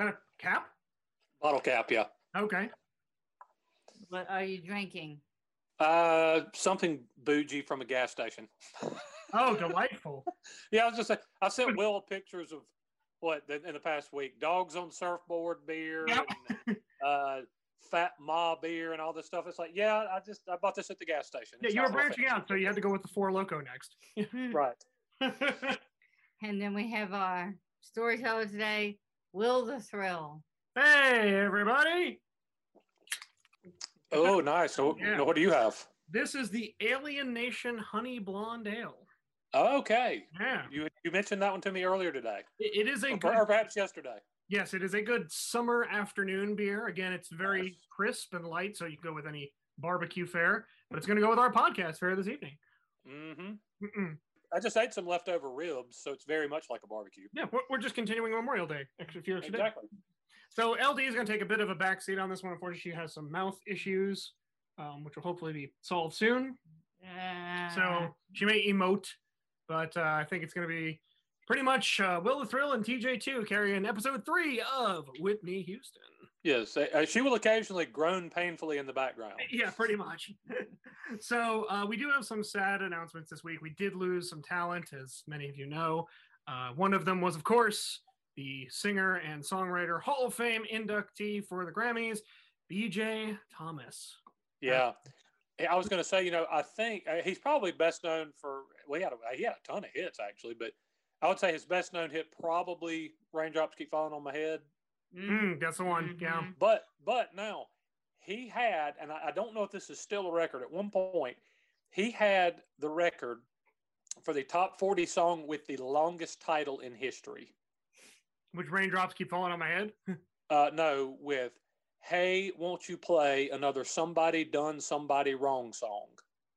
Got a cap? Bottle cap, yeah. Okay. What are you drinking? Uh, something bougie from a gas station. Oh, delightful. Yeah, I was just saying. I sent Will pictures of what in the past week: dogs on surfboard beer, Yep. and, uh, fat ma beer, and all this stuff. It's like, yeah, I just I bought this at the gas station. Yeah, It's you were branching out, so you had to go with the four Loko next. right? And then we have our storyteller today, Will the Thrill. hey, everybody. Oh, nice. So, Yeah. what do you have? This is the Alien Nation Honey Blonde Ale. Okay, Yeah. you you mentioned that one to me earlier today, It- it is a or, good, or perhaps yesterday. yes, it is a good summer afternoon beer. Again, it's very Nice. crisp and light, so you can go with any barbecue fare, but it's going to go with our podcast fare this evening. hmm Mm-mm. I just ate some leftover ribs, so it's very much like a barbecue. Yeah, we're, we're just continuing Memorial Day, extra few extra days. Exactly. So LD is going to take a bit of a backseat on this one. Unfortunately, she has some mouth issues, um, which will hopefully be solved soon. Uh, So she may emote, but uh, I think it's going to be pretty much uh, Will the Thrill and TJ2 carrying episode three of Whitney Houston. Yes, uh, she will occasionally groan painfully in the background. Yeah, pretty much. so uh, we do have some sad announcements this week. We did lose some talent, as many of you know. Uh, one of them was, of course, the singer and songwriter Hall of Fame inductee for the Grammys, BJ Thomas. Yeah. I was going to say, you know, I think uh, he's probably best known for, well, he had, a, he had a ton of hits actually, but I would say his best known hit probably Raindrops Keep Falling on My Head. Mm, that's the one. Yeah. Mhm. But, but now he had, and I, I don't know if this is still a record, at one point, he had the record for the top 40 song with the longest title in history. Which raindrops keep falling on my head. Uh, no, with, Hey, won't you play another Somebody Done Somebody Wrong song?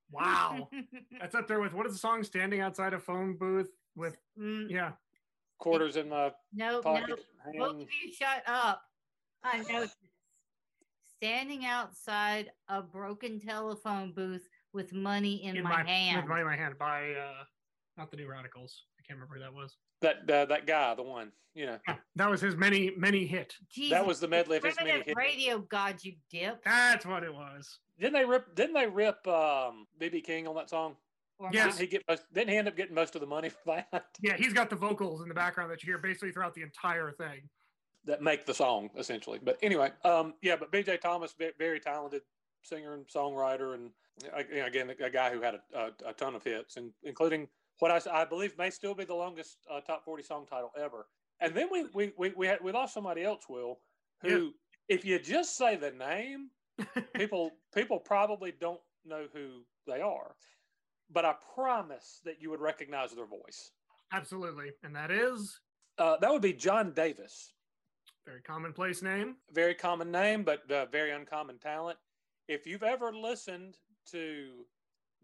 Wow. That's up there with what is the song? Standing outside a phone booth with, Mm, yeah. Quarters in my no, no. pocket. Both hand. of you shut up. I know this. Standing outside a broken telephone booth with money in, my, hand. With money in my hand by, uh, not the New Radicals. I can't remember who that was. That uh, that guy, the one, you know, Yeah, that was his many, many hit. Jesus, that was the medley of his many primitive hits. radio god, you dip. That's what it was. Didn't they rip? Didn't they rip um, BB King on that song? Or Yes. Didn't he get? Most, didn't he end up getting most of the money for that? Yeah, he's got the vocals in the background that you hear basically throughout the entire thing. that make the song essentially. But anyway, um, yeah. But BJ Thomas, very talented singer and songwriter, and again, a guy who had a, a, a ton of hits, and including what I believe may still be the longest uh, top forty song title ever. And then we we we we, had, we lost somebody else, Will, who if you just say the name, people people probably don't know who they are. But I promise that you would recognize their voice. Absolutely. And that is Uh, that would be John Davis. very commonplace name. very common name, but uh, very uncommon talent. If you've ever listened to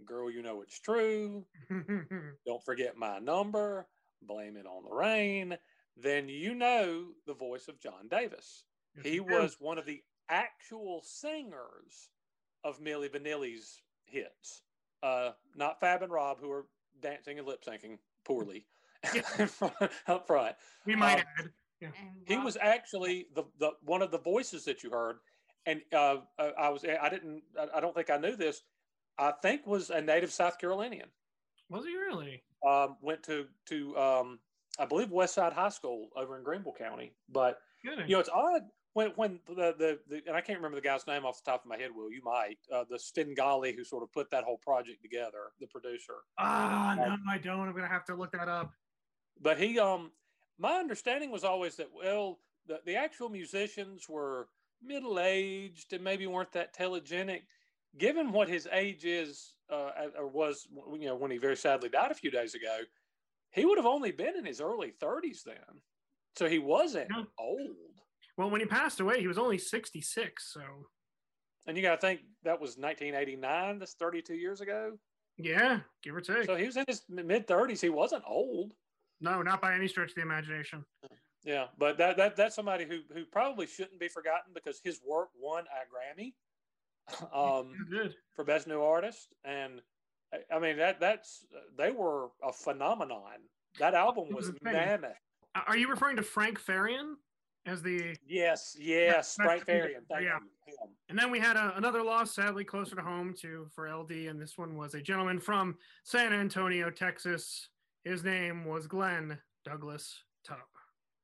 Girl, You Know It's True, Don't Forget My Number, Blame It on the Rain, then you know the voice of John Davis. He was one of the actual singers of Milli Vanilli's hits, uh, not Fab and Rob, who are dancing and lip syncing poorly up front. we might uh, add. And He was actually the, the one of the voices that you heard, and uh, uh, I was I didn't I I don't think I knew this. I think was a native South Carolinian. Was he really? Um, went to to um, I believe West Side High School over in Greenville County. But Good. you know it's odd when when the the, the and I can't remember the guy's name off the top of my head. Will you might uh, the Svengali who sort of put that whole project together, the producer. Ah, no, I don't. I'm gonna have to look that up. but he um my understanding was always that well the, the actual musicians were middle aged and maybe weren't that telegenic given what his age is uh, or was you know when he very sadly died a few days ago he would have only been in his early 30s then so he wasn't Yeah. old Well, when he passed away, he was only 66. So, And you got to think that was 1989. That's 32 years ago. yeah, give or take. So he was in his mid 30s. He wasn't old. no, not by any stretch of the imagination. Yeah, but that, that that's somebody who who probably shouldn't be forgotten because his work won a Grammy um, for best new artist, and I- mean that that's they were a phenomenon. That album was mammoth. Are you referring to Frank Farian as the? Yes, yes, that's Frank the- Farian. Thank yeah. you. Him. And then we had a, another loss, sadly closer to home to for LD, and this one was a gentleman from San Antonio, Texas. His name was Glenn Douglas Tubb.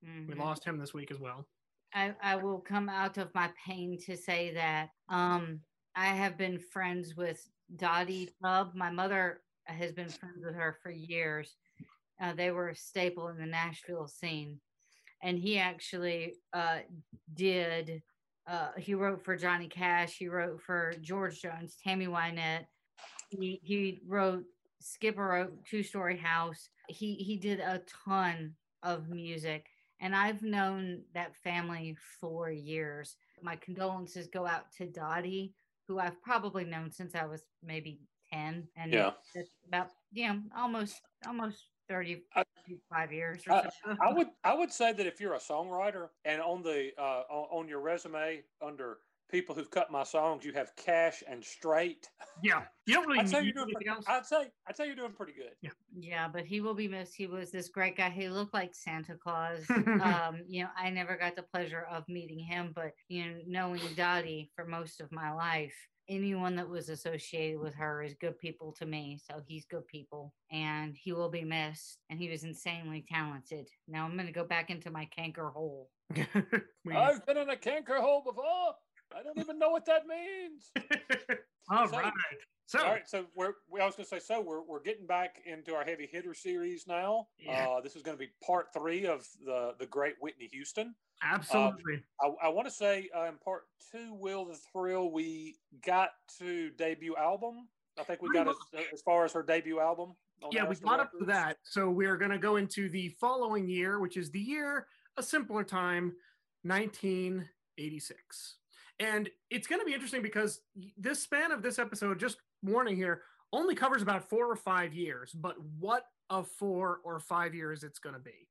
We Mhm. lost him this week as well. I, I will come out of my pain to say that um, I have been friends with Dottie Tubb. My mother has been friends with her for years. Uh, they were a staple in the Nashville scene. And he actually uh, did, uh, he wrote for Johnny Cash, he wrote for George Jones, Tammy Wynette. He, he wrote, Skipper wrote Two Story House. He, he did a ton of music and I've known that family for years. My condolences go out to Dottie, who I've probably known since I was maybe 10 and Yeah. it's about you know almost almost 30 I- 35 years or I- something. I would I would say that if you're a songwriter and on the uh, on, on your resume under people who've cut my songs, you have cash and Strait. Yeah, you don't really I'd say you're doing. Pretty, else. I'd say I'd say you're doing pretty good. yeah, but he will be missed. He was this great guy. He looked like Santa Claus. um, you know, I never got the pleasure of meeting him, but you know, knowing Dottie for most of my life, anyone that was associated with her is good people to me. So he's good people, and he will be missed. And he was insanely talented. Now I'm going to go back into my canker hole. I've been in a canker hole before. I don't even know what that means. All So- right. So, All right, so we're we, I was going to say so we're we're getting back into our heavy hitter series now. Yeah. Uh, this is going to be part three of the the great Whitney Houston. absolutely. I, I want to say uh, in part two, Will the Thrill, we got to debut album. I think we got as, as far as her debut album. yeah, we got up to that. So we're going to go into the following year, which is the year a simpler time, 1986. And it's going to be interesting because this span of this episode, just warning here, only covers about four or five years, but what of four or five years it's going to be.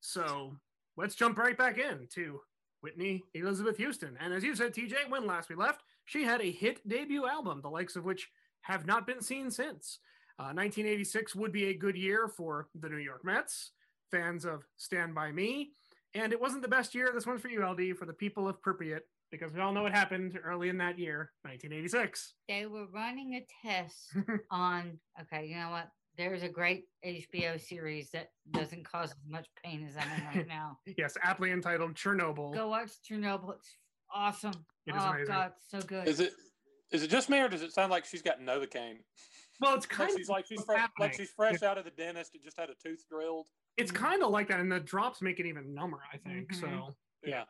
So let's jump right back in to Whitney Elizabeth Houston. And as you said, TJ, when last we left, she had a hit debut album, the likes of which have not been seen since. Uh, 1986 would be a good year for the New York Mets, fans of Stand By Me. And it wasn't the best year. This one's for you, LD, for the people of Pripyat, because we all know what happened early in that year, 1986. They were running a test on, okay, you know what? There's a great HBO series that doesn't cause as much pain as I'm in right now. Yes, aptly entitled Chernobyl. Go watch Chernobyl. It's awesome. It is oh amazing. God, so good. Is it is it just me or does it sound like she's got novocaine? Well, it's kind she's of like she's fresh, like she's fresh out of the dentist and just had a tooth drilled. It's kind of like that, and the drops make it even number, I think. Mhm. So Yeah.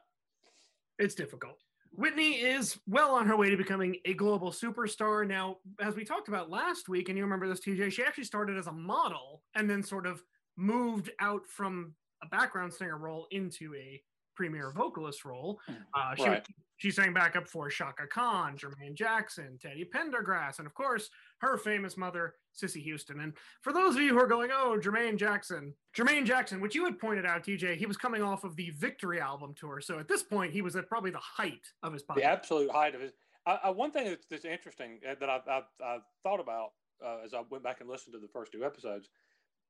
it's difficult. Whitney is well on her way to becoming a global superstar. Now, as we talked about last week, and you remember this, TJ, she actually started as a model and then sort of moved out from a background singer role into a premier vocalist role. Uh, she, Right. she sang backup for Chaka Khan, Jermaine Jackson, Teddy Pendergrass, and of course, her famous mother, Cissy Houston. And for those of you who are going, oh, Jermaine Jackson, Jermaine Jackson, which you had pointed out, TJ, he was coming off of the Victory album tour. So at this point, he was at probably the height of his the absolute height of his. I, I, one thing that's, that's interesting uh, that I, I, I thought about uh, as I went back and listened to the first two episodes,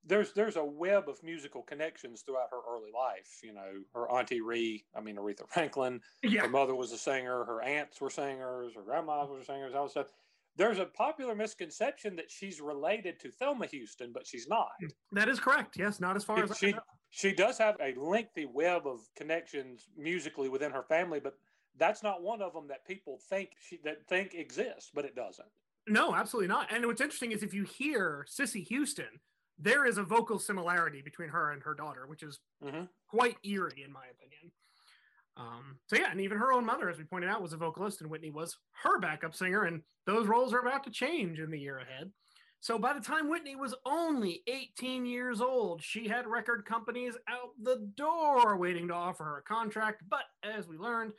there's there's a web of musical connections throughout her early life. You know, her auntie Ree, I mean Aretha Franklin, Yeah. her mother was a singer, her aunts were singers, her grandmas were singers, all stuff. There's a popular misconception that she's related to Thelma Houston, but she's not. That is correct. Yes, not as far as I She, she does have a lengthy web of connections musically within her family, but that's not one of them that people think she, that think exists, but it doesn't. No, absolutely not. And what's interesting is if you hear Cissy Houston, there is a vocal similarity between her and her daughter, which is Mhm. quite eerie in my opinion. Um, so yeah, and even her own mother, as we pointed out, was a vocalist, and Whitney was her backup singer, and those roles are about to change in the year ahead. So by the time Whitney was only 18 years old, she had record companies out the door waiting to offer her a contract. But as we learned,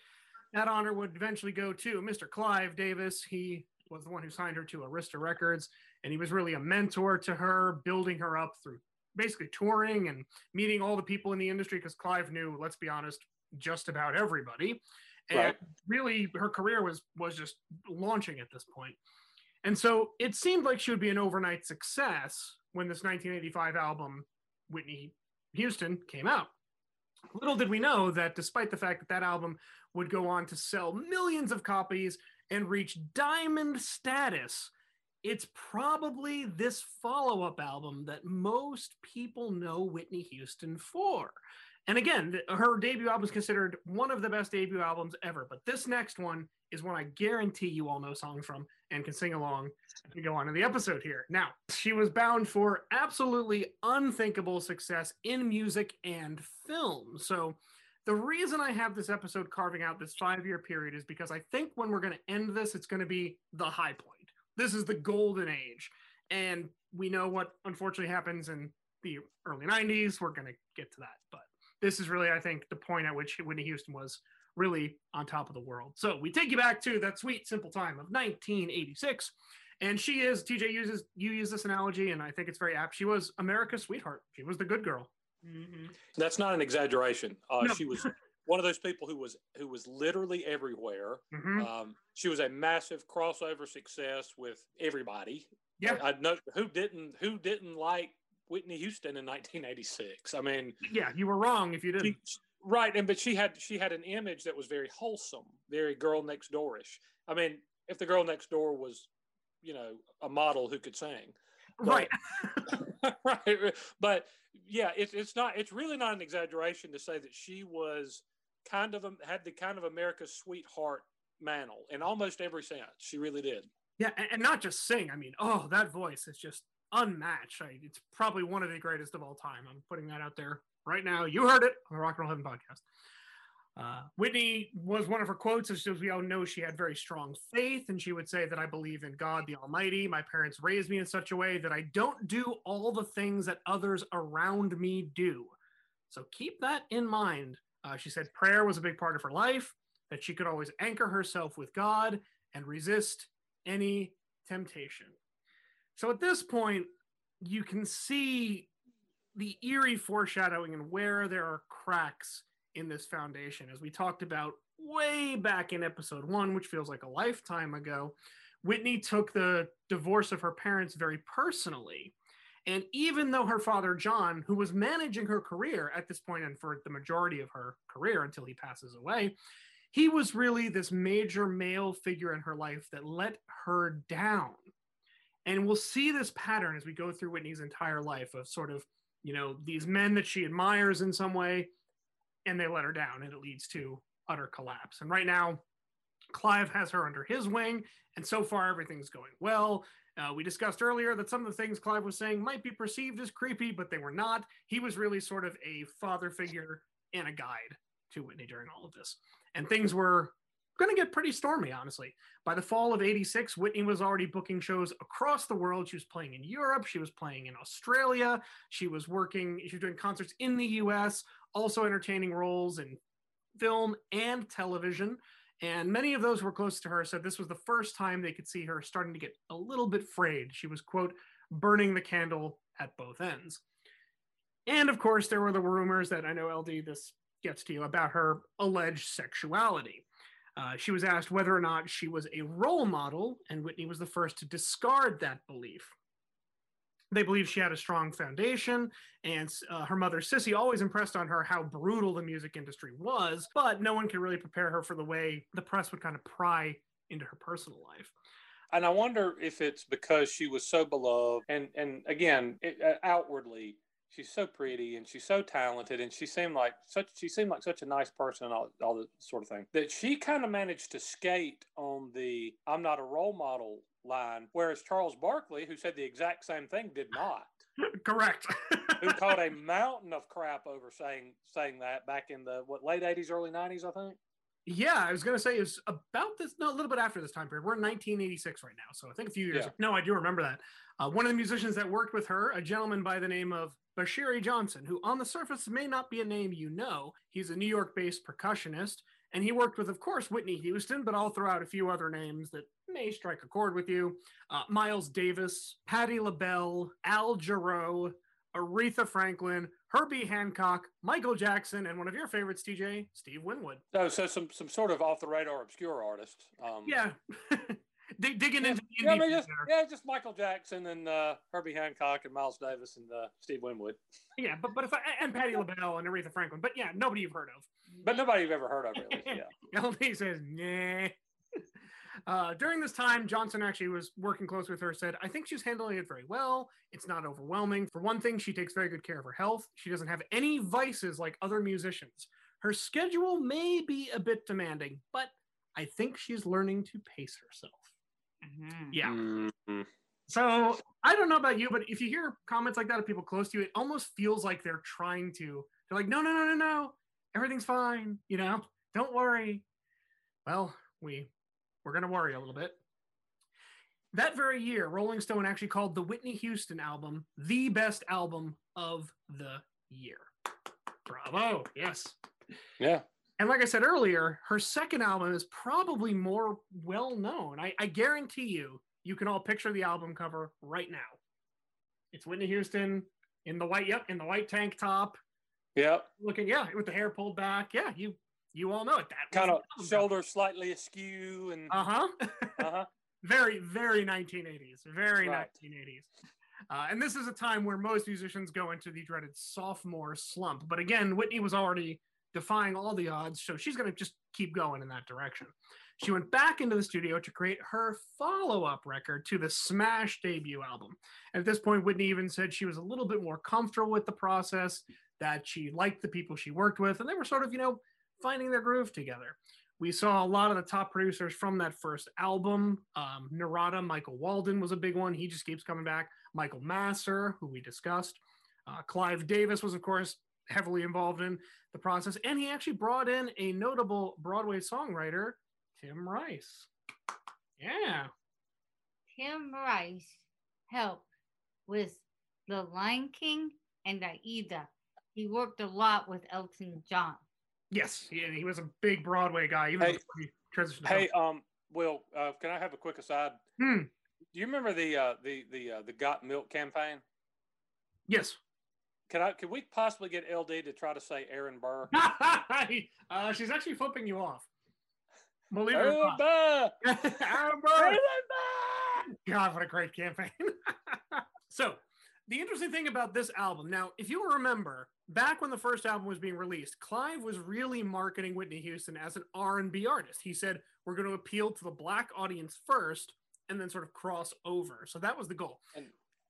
that honor would eventually go to Mr. Clive Davis. He was the one who signed her to Arista Records, and he was really a mentor to her, building her up through basically touring and meeting all the people in the industry because Clive knew, let's be honest, just about everybody. And Right. really her career was was just launching at this point. And so it seemed like she would be an overnight success when this 1985 album, Whitney Houston, came out. Little did we know that despite the fact that that album would go on to sell millions of copies and reach diamond status, it's probably this follow up album that most people know Whitney Houston for. And again, her debut album is considered one of the best debut albums ever. But this next one is one I guarantee you all know songs from and can sing along we go on in the episode here. Now, she was bound for absolutely unthinkable success in music and film. So, the reason I have this episode carving out this five year period is because I think when we're going to end this, it's going to be the high point. This is the golden age. And we know what unfortunately happens in the early 90s. We're going to get to that. But this is really, I think, the point at which Whitney Houston was really on top of the world. So we take you back to that sweet, simple time of 1986. And she is, TJ uses, you use this analogy, and I think it's very apt. She was America's sweetheart. She was the good girl. Mhm. That's not an exaggeration. Uh, No. She was one of those people who was who was literally everywhere. Mhm. Um, she was a massive crossover success with everybody. Yeah. I, I know who didn't who didn't like Whitney Houston in 1986. I mean, Yeah, you were wrong if you didn't. she, right, and but she had she had an image that was very wholesome, very girl next doorish. I mean, if the girl next door was, you know, a model who could sing, right. right, but yeah, it's it's not it's really not an exaggeration to say that she was kind of a, had the kind of America's sweetheart mantle in almost every sense. She really did. Yeah, and, and not just sing. I mean, oh, that voice is just unmatched. I, it's probably one of the greatest of all time. I'm putting that out there right now. You heard it on the Rock and Roll Heaven podcast. Uh, Whitney was one of her quotes, as we all know, she had very strong faith, and she would say that I believe in God the Almighty. My parents raised me in such a way that I don't do all the things that others around me do. So keep that in mind. Uh, she said prayer was a big part of her life, that she could always anchor herself with God and resist any temptation. So at this point, you can see the eerie foreshadowing and where there are cracks in this foundation. As we talked about way back in episode one, which feels like a lifetime ago, Whitney took the divorce of her parents very personally. And even though her father, John, who was managing her career at this point and for the majority of her career until he passes away, he was really this major male figure in her life that let her down. And we'll see this pattern as we go through Whitney's entire life of sort of, you know, these men that she admires in some way, and they let her down, and it leads to utter collapse. And right now, Clive has her under his wing, and so far everything's going well. Uh, we discussed earlier that some of the things Clive was saying might be perceived as creepy, but they were not. He was really sort of a father figure and a guide to Whitney during all of this. And things were going to get pretty stormy, honestly. By the fall of 86, Whitney was already booking shows across the world. She was playing in Europe, she was playing in Australia, she was working, she was doing concerts in the US, also entertaining roles in film and television. And many of those who were close to her said this was the first time they could see her starting to get a little bit frayed. She was, quote, burning the candle at both ends. And of course, there were the rumors that I know, LD, this gets to you about her alleged sexuality. Uh, she was asked whether or not she was a role model, and Whitney was the first to discard that belief. They believe she had a strong foundation, and uh, her mother, Cissy, always impressed on her how brutal the music industry was, but no one could really prepare her for the way the press would kind of pry into her personal life. And I wonder if it's because she was so beloved, and and again, it, uh, outwardly, she's so pretty and she's so talented, and she seemed like such she seemed like such a nice person and all all that sort of thing that she kind of managed to skate on the "I'm not a role model" line, whereas Charles Barkley, who said the exact same thing, did not. Correct. who caught a mountain of crap over saying saying that back in the what late 80s early 90s i think Yeah, I was gonna say it's about this. No, a little bit after this time period. We're in 1986 right now, so I think a few years. Yeah. No, I do remember that. Uh, one of the musicians that worked with her, a gentleman by the name of Bashiri Johnson, who on the surface may not be a name you know. He's a New York-based percussionist, and he worked with, of course, Whitney Houston, but I'll throw out a few other names that may strike a chord with you: uh, Miles Davis, Patti LaBelle, Al Jarreau, Aretha Franklin, Herbie Hancock, Michael Jackson, and one of your favorites, TJ, Steve Winwood. So, so some some sort of off the radar obscure artist. Um, Yeah. Dig, digging Yeah, into the yeah, I mean, just, yeah, just Michael Jackson and uh, Herbie Hancock and Miles Davis and uh, Steve Winwood, Yeah, but but if I, and Patti LaBelle and Aretha Franklin, but yeah, nobody you've heard of. but nobody you've ever heard of really. Yeah, LD says, nah. Uh, during this time, Johnson actually was working close with her, said, I think she's handling it very well. It's not overwhelming. For one thing, she takes very good care of her health. She doesn't have any vices like other musicians. Her schedule may be a bit demanding, but I think she's learning to pace herself. Mhm. Yeah. Mhm. So I don't know about you, but if you hear comments like that of people close to you, it almost feels like they're trying to. They're like, no, no, no, no, no, everything's fine. You know, don't worry. Well, we we're gonna worry a little bit. That very year, Rolling Stone actually called the Whitney Houston album the best album of the year. Bravo! Yes. yeah. And like I said earlier, her second album is probably more well known. I, I guarantee you, you can all picture the album cover right now. It's Whitney Houston in the white, yep, in the white tank top, Yep. looking, yeah, with the hair pulled back. Yeah, you you all know it. That way. Kind of shoulders slightly askew and Uh huh. uh-huh. very, very 1980s. Very Right. 1980s. Uh, and this is a time where most musicians go into the dreaded sophomore slump. But again, Whitney was already defying all the odds, so she's going to just keep going in that direction. She went back into the studio to create her follow up record to the Smash debut album. And at this point, Whitney even said she was a little bit more comfortable with the process, that she liked the people she worked with, and they were sort of, you know, finding their groove together. We saw a lot of the top producers from that first album. Um, Narada, Michael Walden was a big one. He just keeps coming back. Michael Masser, who we discussed. Uh, Clive Davis was, of course, heavily involved in the process. And he actually brought in a notable Broadway songwriter, Tim Rice. Yeah. Tim Rice helped with The Lion King and Aida. He worked a lot with Elton John. Yes. He, he was a big Broadway guy, even Hey- he transitioned Hey, um, Will, uh, can I have a quick aside? Hmm. Do you remember the uh, the the uh, the Got Milk campaign? Yes. Can I? Can we possibly get LD to try to say Aaron Burr? uh, she's actually flipping you off. Believe it Aaron not. Burr. Aaron Burr. Aaron Burr. God, what a great campaign. so, the interesting thing about this album, now, if you remember, back when the first album was being released, Clive was really marketing Whitney Houston as an R&B artist. He said, "We're going to appeal to the black audience first and then sort of cross over." So that was the goal.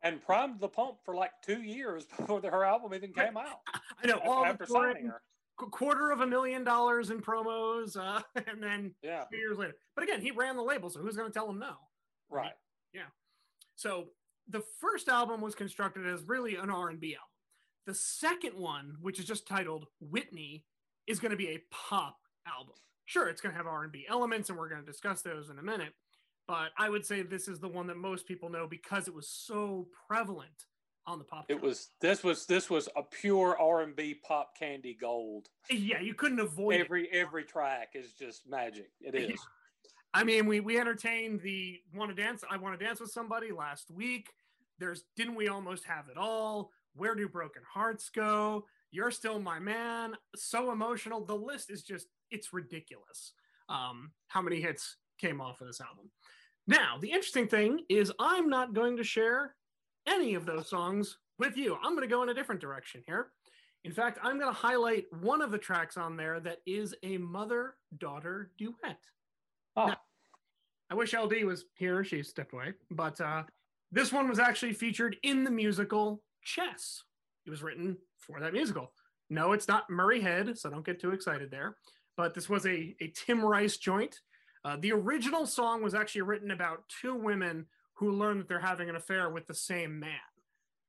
And primed the pump for like two years before the, her album even came out. I know all after signing her. quarter of a million dollars in promos uh, and then Yeah, two years later. But again, he ran the label, so who's going to tell him no? right. Yeah. So the first album was constructed as really an R&B album. The second one, which is just titled Whitney, is going to be a pop album. Sure, it's going to have R&B elements and we're going to discuss those in a minute, but I would say this is the one that most people know because it was so prevalent on the pop. It was this was this was a pure R and B pop candy gold. Yeah, you couldn't avoid it. Every every track is just magic. It is. I mean, we we entertained the want to dance. I want to dance with somebody last week. There's didn't we almost have it all? Where do broken hearts go? You're still my man. So emotional. The list is just it's ridiculous. Um, how many hits came off of this album? Now, the interesting thing is, I'm not going to share any of those songs with you. I'm going to go in a different direction here. In fact, I'm going to highlight one of the tracks on there that is a mother daughter duet. Oh, No. I wish LD was here. She stepped away. But uh, this one was actually featured in the musical Chess. It was written for that musical. No, it's not Murray Head, so don't get too excited there. But this was a, a Tim Rice joint. Uh, the original song was actually written about two women who learn that they're having an affair with the same man.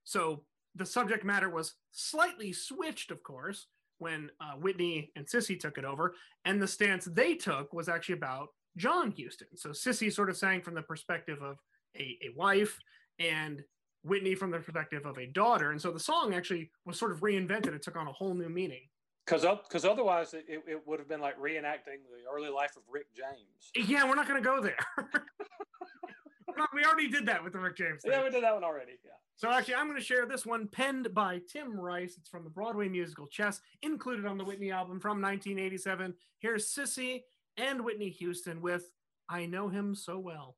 So the subject matter was slightly switched, of course, when uh, Whitney and Cissy took it over. And the stance they took was actually about John Houston. So Cissy sort of sang from the perspective of a, a wife and Whitney from the perspective of a daughter. And so the song actually was sort of reinvented. It took on a whole new meaning. Because otherwise it, it would have been like reenacting the early life of Rick James. Yeah, we're not going to go there. not, we already did that with the Rick James. Thing. Yeah, we did that one already. Yeah. So actually, I'm going to share this one penned by Tim Rice. It's from the Broadway musical Chess, included on the Whitney album from 1987. Here's Cissy and Whitney Houston with I Know Him So Well.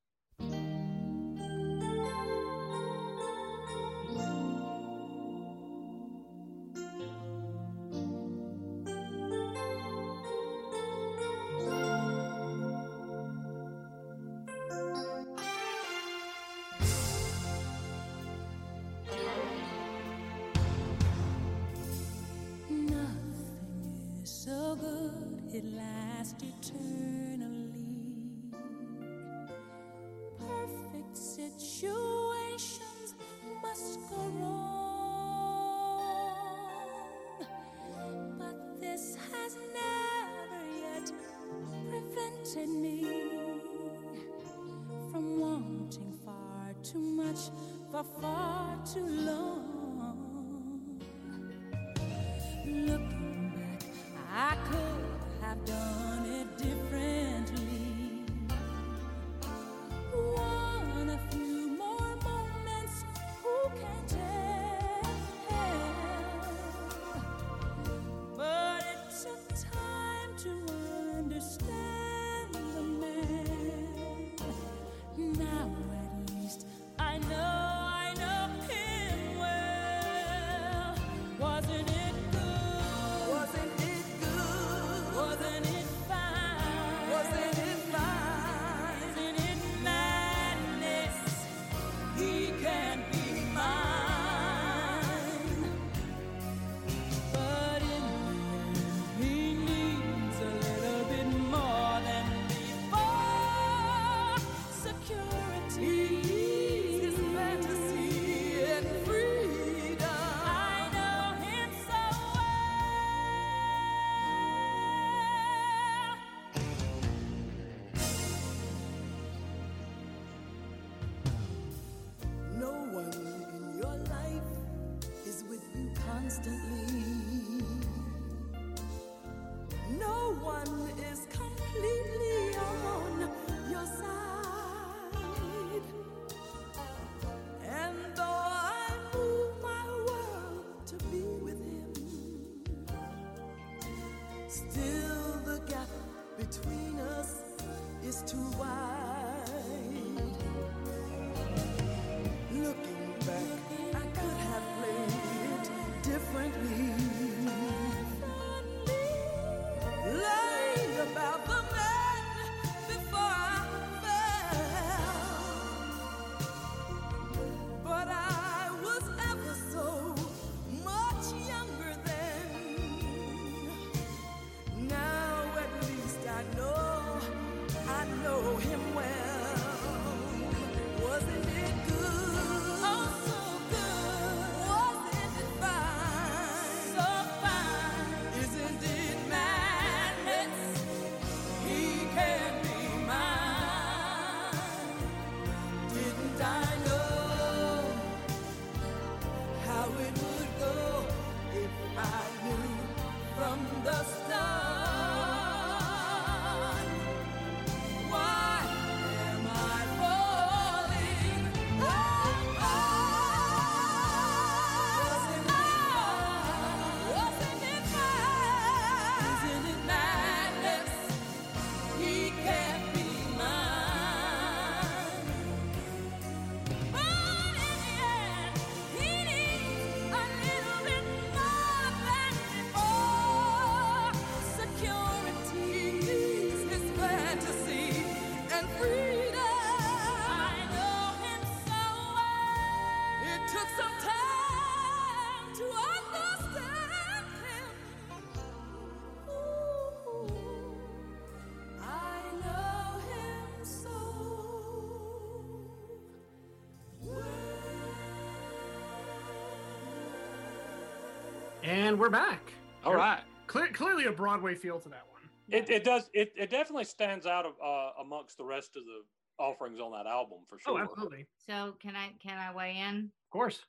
And we're back. All right. Clearly a Broadway feel to that one. It, it does. It, it definitely stands out of, uh, amongst the rest of the offerings on that album for oh, sure. Oh, absolutely. So can I can I weigh in? Of course.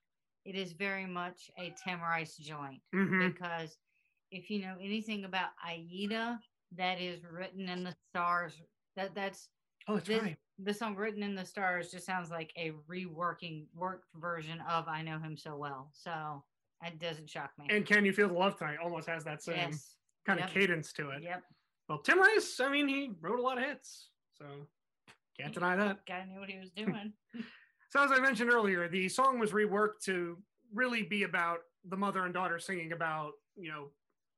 It is very much a Tim Rice joint mm-hmm. because if you know anything about Aida, that is written in the stars. That that's oh, it's right. The song "Written in the Stars" just sounds like a reworking, worked version of "I Know Him So Well." So it doesn't shock me. And Can You Feel the Love Tonight almost has that same yes. kind Yep. of cadence to it. Yep. Well, Tim Rice, I mean, he wrote a lot of hits, so can't deny that. Guy knew what he was doing. So, as I mentioned earlier, the song was reworked to really be about the mother and daughter singing about, you know,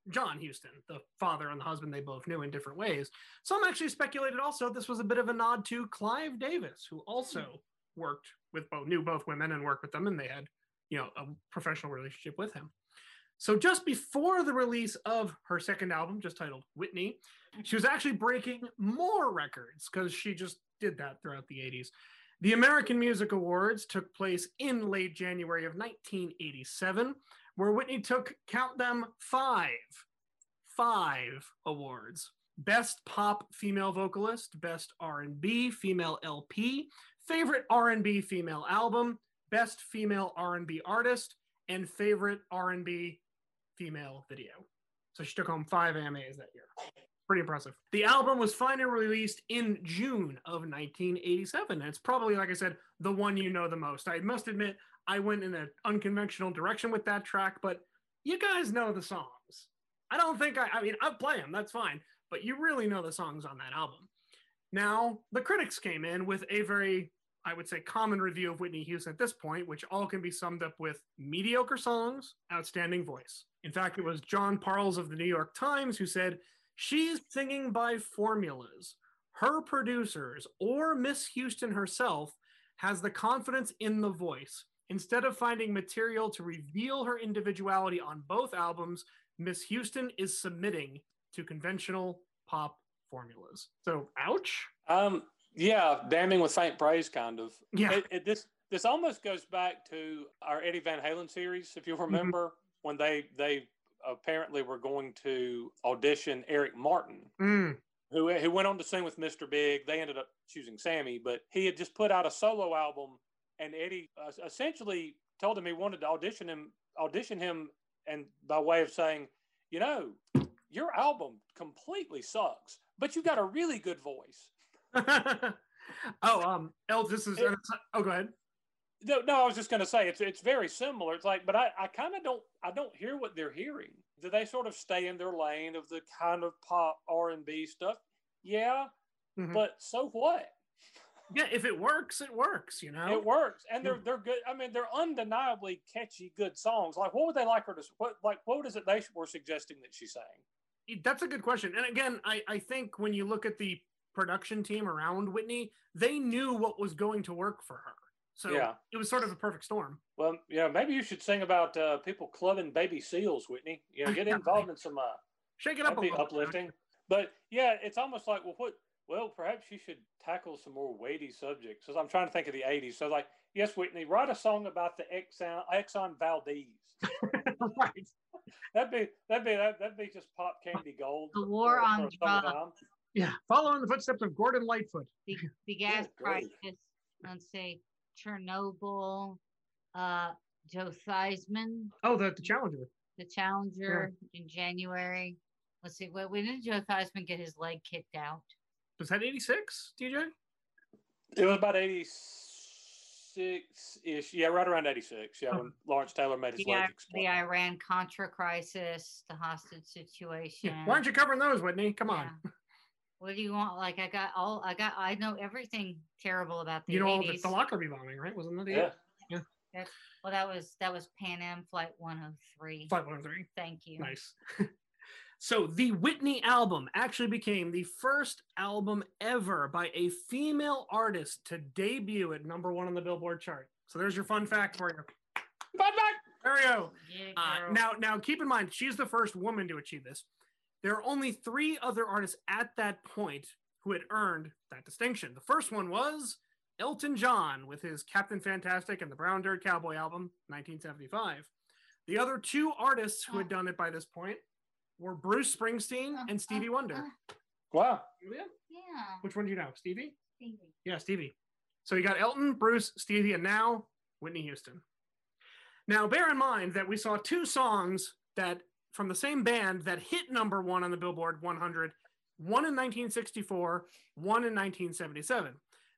John Houston, the father and the husband they both knew in different ways. Some actually speculated also this was a bit of a nod to Clive Davis, who also hmm. worked with both, knew both women and worked with them, and they had, you know, a professional relationship with him. So, just before the release of her second album, just titled Whitney, she was actually breaking more records because she just did that throughout the 80s. The American Music Awards took place in late January of 1987, where Whitney took, count them, five, five awards. Best Pop Female Vocalist, Best R&B Female LP, Favorite R&B Female Album, Best Female R&B Artist, and Favorite R&B Female Video. So she took home five AMAs that year. Pretty impressive. The album was finally released in June of 1987. And it's probably, like I said, the one you know the most. I must admit, I went in an unconventional direction with that track, but you guys know the songs. I don't think I, I mean, I play them, that's fine, but you really know the songs on that album. Now, the critics came in with a very, I would say, common review of Whitney Houston at this point, which all can be summed up with mediocre songs, outstanding voice. In fact, it was Jon Pareles of the New York Times who said, She's singing by formulas. Her producers or Miss Houston herself has the confidence in the voice. Instead of finding material to reveal her individuality on both albums, Miss Houston is submitting to conventional pop formulas. So, ouch. Um, yeah, damning with faint praise, kind of. Yeah. It, it, this this almost goes back to our Eddie Van Halen series, if you remember, when they they apparently were going to audition Eric Martin, Mm, who who went on to sing with Mr. Big. They ended up choosing Sammy, but he had just put out a solo album, and Eddie uh, essentially told him he wanted to audition him audition him, and by way of saying, you know, your album completely sucks, but you got a really good voice. oh, um, El, this is. oh, go ahead. No, no, I was just going to say it's it's very similar. It's like, but I, I kind of don't I don't hear what they're hearing. Do they sort of stay in their lane of the kind of pop R and B stuff? Yeah, Mhm. but so what? Yeah, if it works, it works. You know. It works, and they're they're good. I mean, they're undeniably catchy, good songs. Like, what would they like her to? What like what is it they were suggesting that she sang? That's a good question. And again, I, I think when you look at the production team around Whitney, they knew what was going to work for her. So Yeah. it was sort of a perfect storm. Well, yeah, maybe you should sing about uh, people clubbing baby seals, Whitney. You know, get involved in some uh, Shake it up a be little. uplifting. But yeah, it's almost like, well, what? Well, perhaps you should tackle some more weighty subjects. Because I'm trying to think of the '80s. So, like, yes, Whitney, write a song about the Exxon Exxon Valdez. right. That'd be that'd be that, that'd be just pop candy gold. The war for- on for drugs. Summertime. Yeah. Follow in the footsteps of Gordon Lightfoot. the, the gas grief. crisis. Let's see, Chernobyl, uh, Joe Theismann, Oh, the, the Challenger. the Challenger in January. Let's see, when, when did Joe Theismann get his leg kicked out? Was that 86, DJ? It was about '86 ish. Yeah, right around '86. Yeah, when Lawrence Taylor made his The, leg I- explode. the Iran Contra crisis, the hostage situation. Yeah. Why aren't you covering those, Whitney? Come on. Yeah. What do you want? Like I got all I got. I know everything terrible about the You know, all the, 80s. the Lockerbie bombing, right? Wasn't that the yeah. Yeah. well, that was that was Pan Am Flight 103. Flight 103. Thank you. Nice. so the Whitney album actually became the first album ever by a female artist to debut at number one on the Billboard chart. So there's your fun fact for you. Fun fact. There we go. Yeah, Uh, now, now keep in mind, she's the first woman to achieve this. There are only three other artists at that point who had earned that distinction. The first one was Elton John with his Captain Fantastic and the Brown Dirt Cowboy album, 1975. The other two artists who had done it by this point were Bruce Springsteen and Stevie Wonder. Wow. yeah. Which one do you know? Stevie? Stevie. Yeah, Stevie. So you got Elton, Bruce, Stevie, and now Whitney Houston. Now, bear in mind that we saw two songs that from the same band that hit number one on the Billboard 100, one in 1964, one in 1977.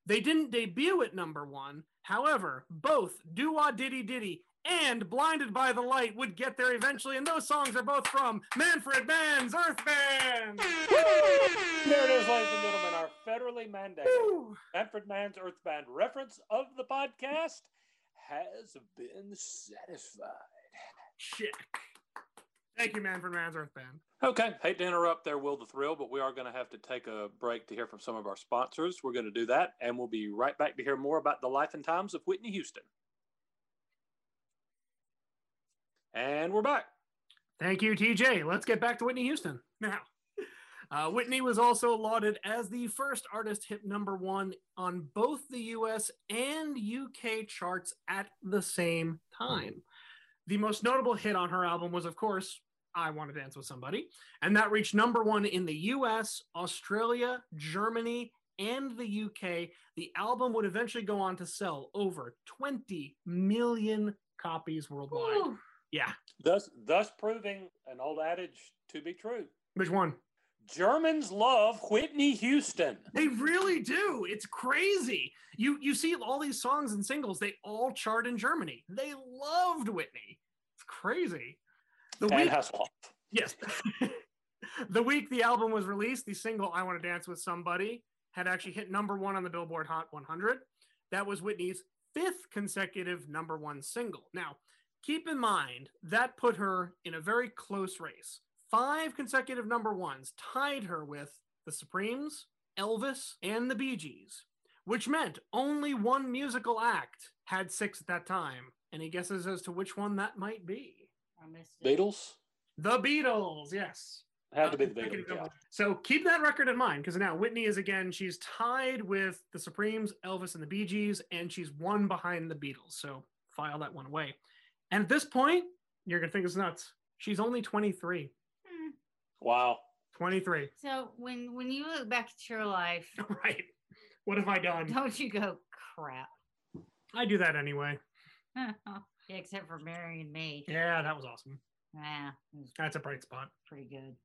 They didn't debut at number one. However, both Doo Wah Diddy Diddy and Blinded by the Light would get there eventually, and those songs are both from Manfred Mann's Earth Band. There it is, ladies and gentlemen, our federally mandated Woo! Manfred Mann's Earth Band reference of the podcast has been satisfied. Check. Thank you, Manfred Mann's Earth Band. Okay, hate to interrupt there, Will the Thrill, but we are going to have to take a break to hear from some of our sponsors. We're going to do that, and we'll be right back to hear more about the life and times of Whitney Houston. And we're back. Thank you, TJ. Let's get back to Whitney Houston. Now, uh, Whitney was also lauded as the first artist hit number one on both the US and UK charts at the same time. The most notable hit on her album was, of course, I Want to Dance with Somebody, and that reached number one in the US, Australia, Germany, and the UK. The album would eventually go on to sell over 20 million copies worldwide. Woo. Yeah. Thus, thus proving an old adage to be true. Which one? Germans love Whitney Houston. They really do. It's crazy. You you see all these songs and singles, they all chart in Germany. They loved Whitney. It's crazy. The And week, Hasselhoff. yes. the week the album was released, the single I Want to Dance with Somebody had actually hit number 1 on the Billboard Hot 100. That was Whitney's fifth consecutive number 1 single. Now, keep in mind that put her in a very close race. Five consecutive number ones tied her with the Supremes, Elvis, and the Bee Gees, which meant only one musical act had six at that time. Any guesses as to which one that might be? I missed it. Beatles? The Beatles, yes. Had to be the Beatles. Yeah. So keep that record in mind because now Whitney is again, she's tied with the Supremes, Elvis, and the Bee Gees, and she's one behind the Beatles. So file that one away. And at this point, you're going to think it's nuts. She's only 23. Hmm. Wow. 23. So when when you look back at your life, right. What have I done? don't you go crap? I do that anyway. yeah, except for marrying me. Yeah, that was awesome. Yeah, was That's a bright spot. pretty good.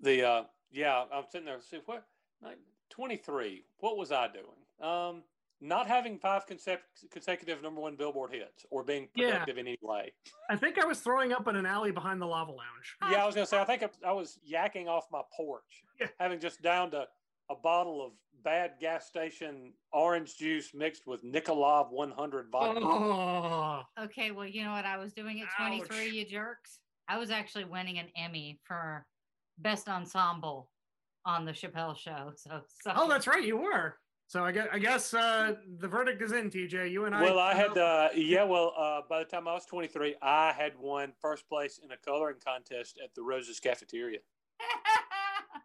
The uh yeah, I'm sitting there see what like 23. What was I doing? Um not having five consec- consecutive number one billboard hits or being Yeah. productive in any way. I think I was throwing up in an alley behind the lava lounge. Yeah, I was gonna say I think I, I was yakking off my porch, Yeah. having just downed a, a bottle of bad gas station orange juice mixed with Nikolov 100 vodka. Oh, Okay, well, you know what I was doing at Ouch. 23, you jerks? I was actually winning an Emmy for best ensemble on the Chappelle show. So, so oh, that's right. You were. So I guess, I guess uh, the verdict is in, TJ. You and I. Well, I had, uh, yeah, well, uh, by the time I was 23, I had won first place in a coloring contest at the Roses Cafeteria.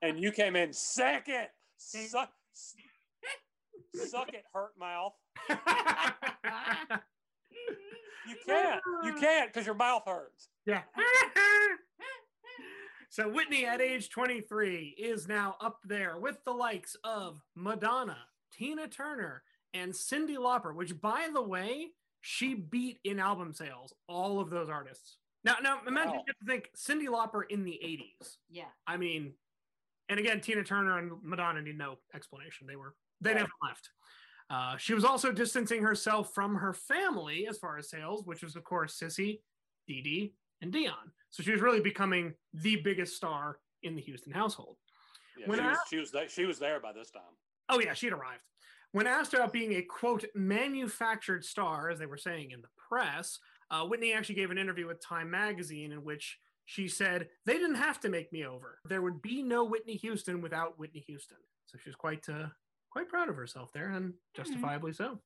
And you came in second. Suck, suck it, hurt mouth. You can't. You can't because your mouth hurts. yeah. so Whitney at age 23 is now up there with the likes of Madonna, Tina Turner, and Cyndi Lauper, which by the way, she beat in album sales all of those artists. Now, now imagine Wow. you have to think Cyndi Lauper in the 80s. yeah. I mean, and again, Tina Turner and Madonna need no explanation. They were they Right. never left. Uh, she was also distancing herself from her family as far as sales, which was of course Cissy, Dee Dee, and Dionne. So she was really becoming the biggest star in the Houston household. Yeah, When she, was, she was there. She was there by this time. Oh yeah, she'd arrived. When asked about being a quote manufactured star, as they were saying in the press, uh, Whitney actually gave an interview with Time Magazine in which she said they didn't have to make me over. There would be no Whitney Houston without Whitney Houston. So she was quite uh, quite proud of herself there, and justifiably so.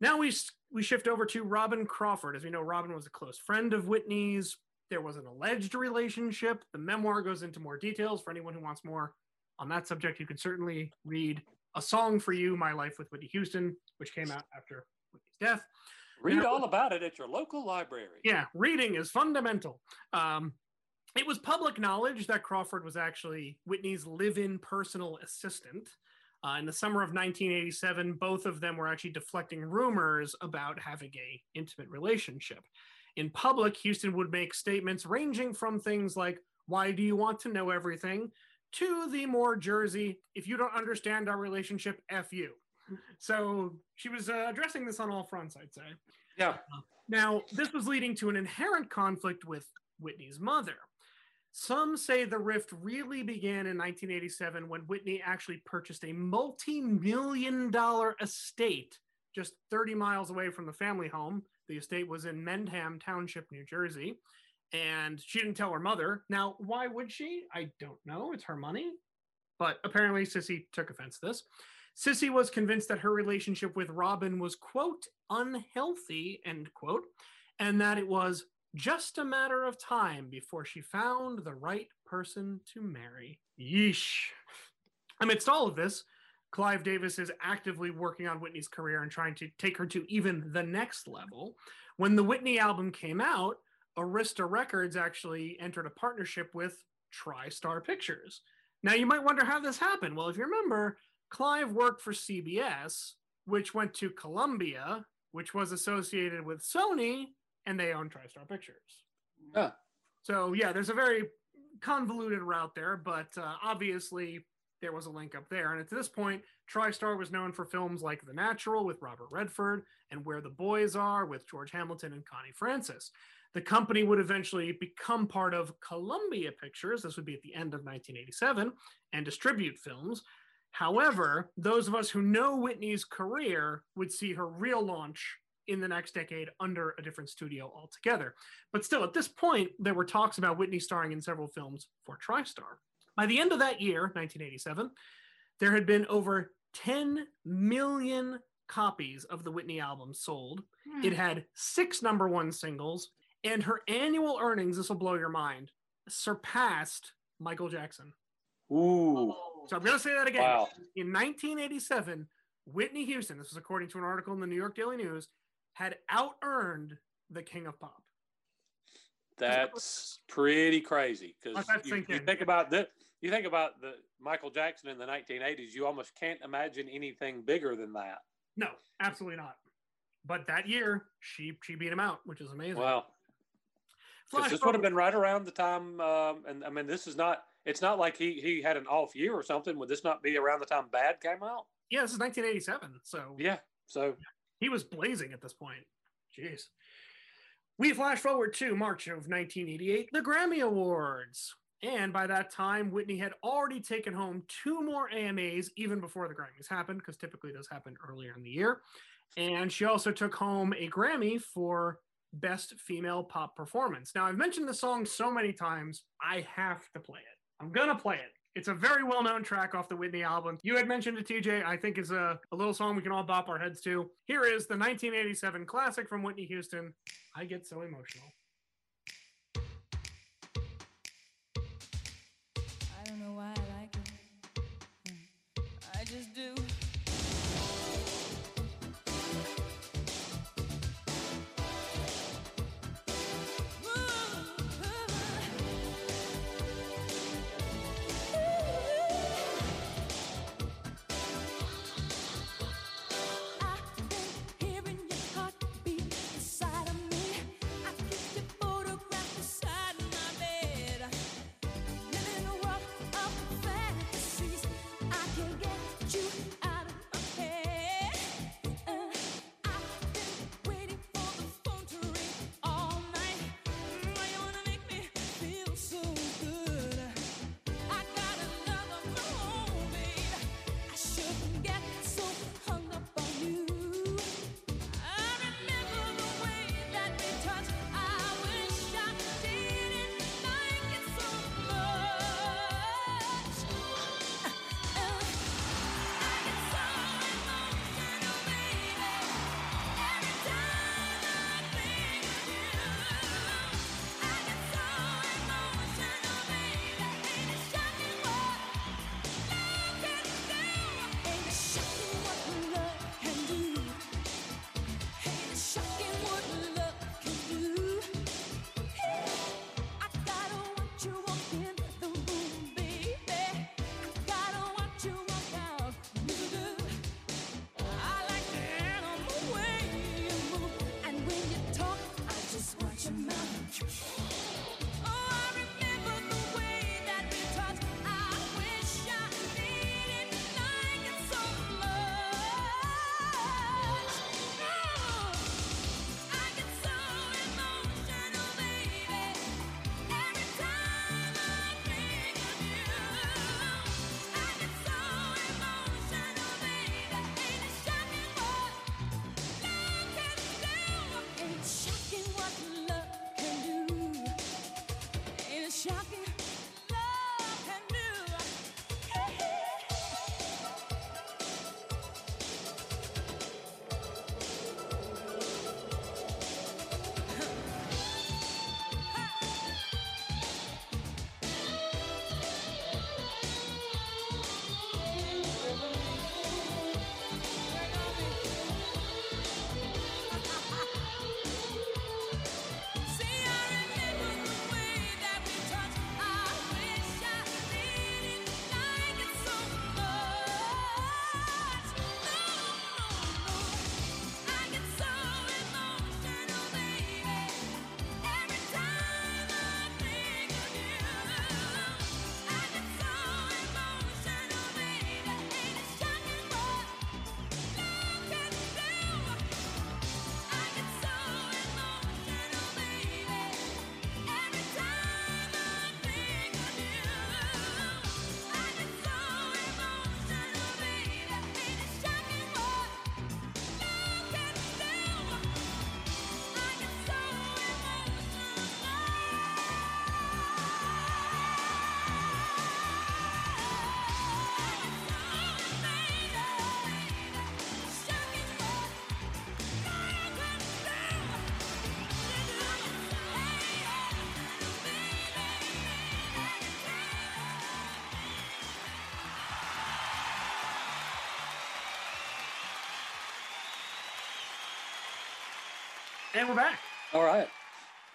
Now we we shift over to Robyn Crawford. As we know, Robyn was a close friend of Whitney's. There was an alleged relationship. The memoir goes into more details. For anyone who wants more on that subject, you can certainly read A Song for You, My Life with Whitney Houston, which came out after Whitney's death. Read all about it at your local library. Yeah, reading is fundamental. Um, It was public knowledge that Crawford was actually Whitney's live in personal assistant. Uh, in the summer of 1987, both of them were actually deflecting rumors about having a intimate relationship. In public, Houston would make statements ranging from things like, Why do you want to know everything? to the more Jersey, If you don't understand our relationship, F you. So she was uh, addressing this on all fronts, I'd say. Yeah. Now, this was leading to an inherent conflict with Whitney's mother. Some say the rift really began in 1987 when Whitney actually purchased a multi million dollar estate just 30 miles away from the family home. The estate was in Mendham Township, New Jersey. And she didn't tell her mother. Now, why would she? I don't know. It's her money. But apparently, Cissy took offense to this. Cissy was convinced that her relationship with Robyn was, quote, unhealthy, end quote, and that it was just a matter of time before she found the right person to marry. Yeesh. Amidst all of this, Clive Davis is actively working on Whitney's career and trying to take her to even the next level. When the Whitney album came out, Arista Records actually entered a partnership with TriStar Pictures. Now, you might wonder how this happened. Well, if you remember, Clive worked for CBS, which went to Columbia, which was associated with Sony, and they own TriStar Pictures. Yeah. So, yeah, there's a very convoluted route there, but uh, obviously there was a link up there. And at this point, TriStar was known for films like The Natural with Robert Redford and Where the Boys Are with George Hamilton and Connie Francis. The company would eventually become part of Columbia Pictures. This would be at the end of 1987 and distribute films. However, those of us who know Whitney's career would see her real launch in the next decade under a different studio altogether. But still, at this point, there were talks about Whitney starring in several films for TriStar. By the end of that year, 1987, there had been over 10 million copies of the Whitney album sold. Hmm. It had six number one singles, and her annual earnings, this will blow your mind, surpassed Michael Jackson. Ooh. So I'm going to say that again. Wow. In 1987, Whitney Houston, this was according to an article in the New York Daily News, had out earned the King of Pop. That's pretty crazy because you, you think about the you think about the Michael Jackson in the 1980s. You almost can't imagine anything bigger than that. No, absolutely not. But that year, she she beat him out, which is amazing. Wow. Flash this would have been right around the time, um, and I mean, this is not. It's not like he he had an off year or something. Would this not be around the time Bad came out? yeah, this is 1987, so Yeah. So he was blazing at this point. Jeez. We flash forward to March of 1988, the Grammy Awards. And by that time, Whitney had already taken home two more AMAs even before the Grammys happened, because typically those happen earlier in the year. And she also took home a Grammy for Best Female Pop Performance. Now, I've mentioned the song so many times, I have to play it. I'm to play it. It's a very well known track off the Whitney album. You had mentioned it, TJ. I think is a, a little song we can all bop our heads to. Here is the 1987 classic from Whitney Houston. I get so emotional. And we're back. All right.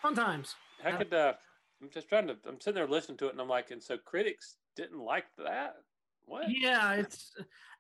Fun times. How could uh, I'm just trying to? I'm sitting there listening to it, and I'm like, and so critics didn't like that. What? Yeah, it's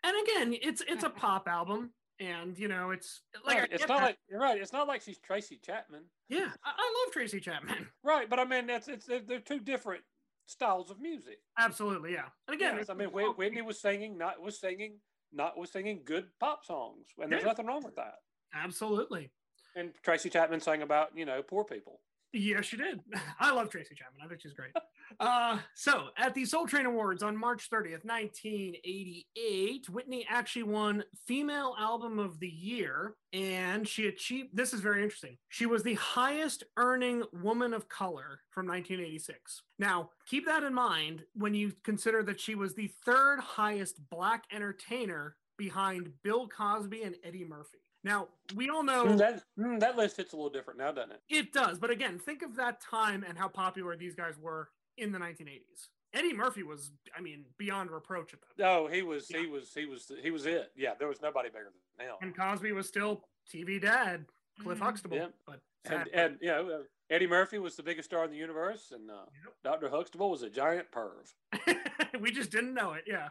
and again, it's it's a pop album, and you know, it's like Right, it's not that. like you're right. It's not like she's Tracy Chapman, yeah, I, I love Tracy Chapman. right? But I mean, that's it's they're, they're two different styles of music. Absolutely, yeah. And again, Yes, I mean, Whit- Whitney was singing, not was singing, not was singing good pop songs, and there's Yeah. nothing wrong with that. absolutely. And Tracy Chapman sang about you know poor people. Yes, you did. I love Tracy Chapman. I think she's great. uh, so, at the Soul Train Awards on March 30th, 1988, Whitney actually won Female Album of the Year, and she achieved this is very interesting. She was the highest earning woman of color from 1986. Now, keep that in mind when you consider that she was the third highest black entertainer behind Bill Cosby and Eddie Murphy. Now, we all know Mm, that mm, that list hits a little different now, doesn't it? it does, but again, think of that time and how popular these guys were in the 1980s. Eddie Murphy was, I mean, beyond reproach at that. No, he was Yeah. he was he was he was it. Yeah, there was nobody bigger than him. And Cosby was still TV dad, Cliff Mhm. Huxtable. Yeah. But And, and uh, Eddie Murphy was the biggest star in the universe, and uh, Doctor Huxtable was a giant perv. we just didn't know it. Yeah.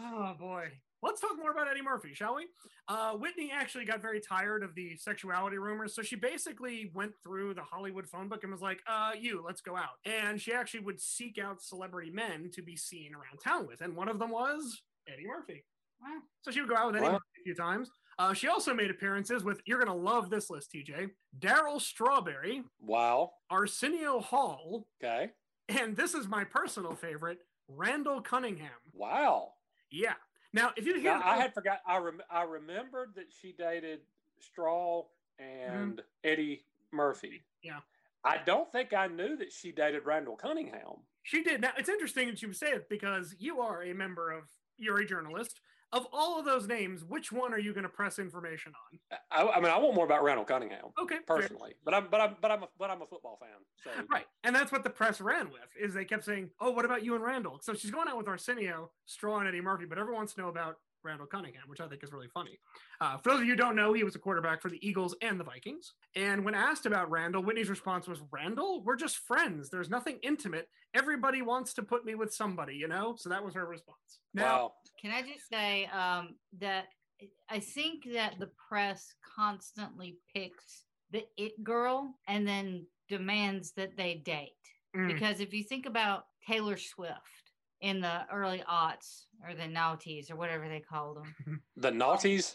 Oh boy. Let's talk more about Eddie Murphy, shall we? Uh, Whitney actually got very tired of the sexuality rumors, so she basically went through the Hollywood phone book and was like, "Uh, you, let's go out." And she actually would seek out celebrity men to be seen around town with, and one of them was Eddie Murphy. Wow. So she would go out with Eddie Wow. Murphy a few times. Uh, she also made appearances with, you're gonna love this list, TJ, Darryl Strawberry, Wow. Arsenio Hall, Okay. and this is my personal favorite, Randall Cunningham. Wow. Yeah. Now, if you hear, Now, I had forgot. I rem- I remembered that she dated Straw and Eddie Murphy. Mm-hmm. Yeah. I don't think I knew that she dated Randall Cunningham. she did. Now, it's interesting that you say it because you are a member of, you're a journalist. Of all of those names, which one are you going to press information on? I, I mean, I want more about Randall Cunningham Okay, fair. personally, but I'm but I'm but I'm a, but I'm a football fan. So Right. And that's what the press ran with, is they kept saying, oh, what about you and Randall? So she's going out with Arsenio, Straw, and Eddie Murphy, but everyone wants to know about Randall Cunningham, which I think is really funny. Uh, for those of you who don't know, he was a quarterback for the Eagles and the Vikings. And when asked about Randall, Whitney's response was, Randall? We're just friends. There's nothing intimate. Everybody wants to put me with somebody, you know? So that was her response. Now, wow. Can I just say um, that I think that the press constantly picks the it girl and then demands that they date. mm, Because if you think about Taylor Swift in the early aughts or the noughties or whatever they called them, The naughties.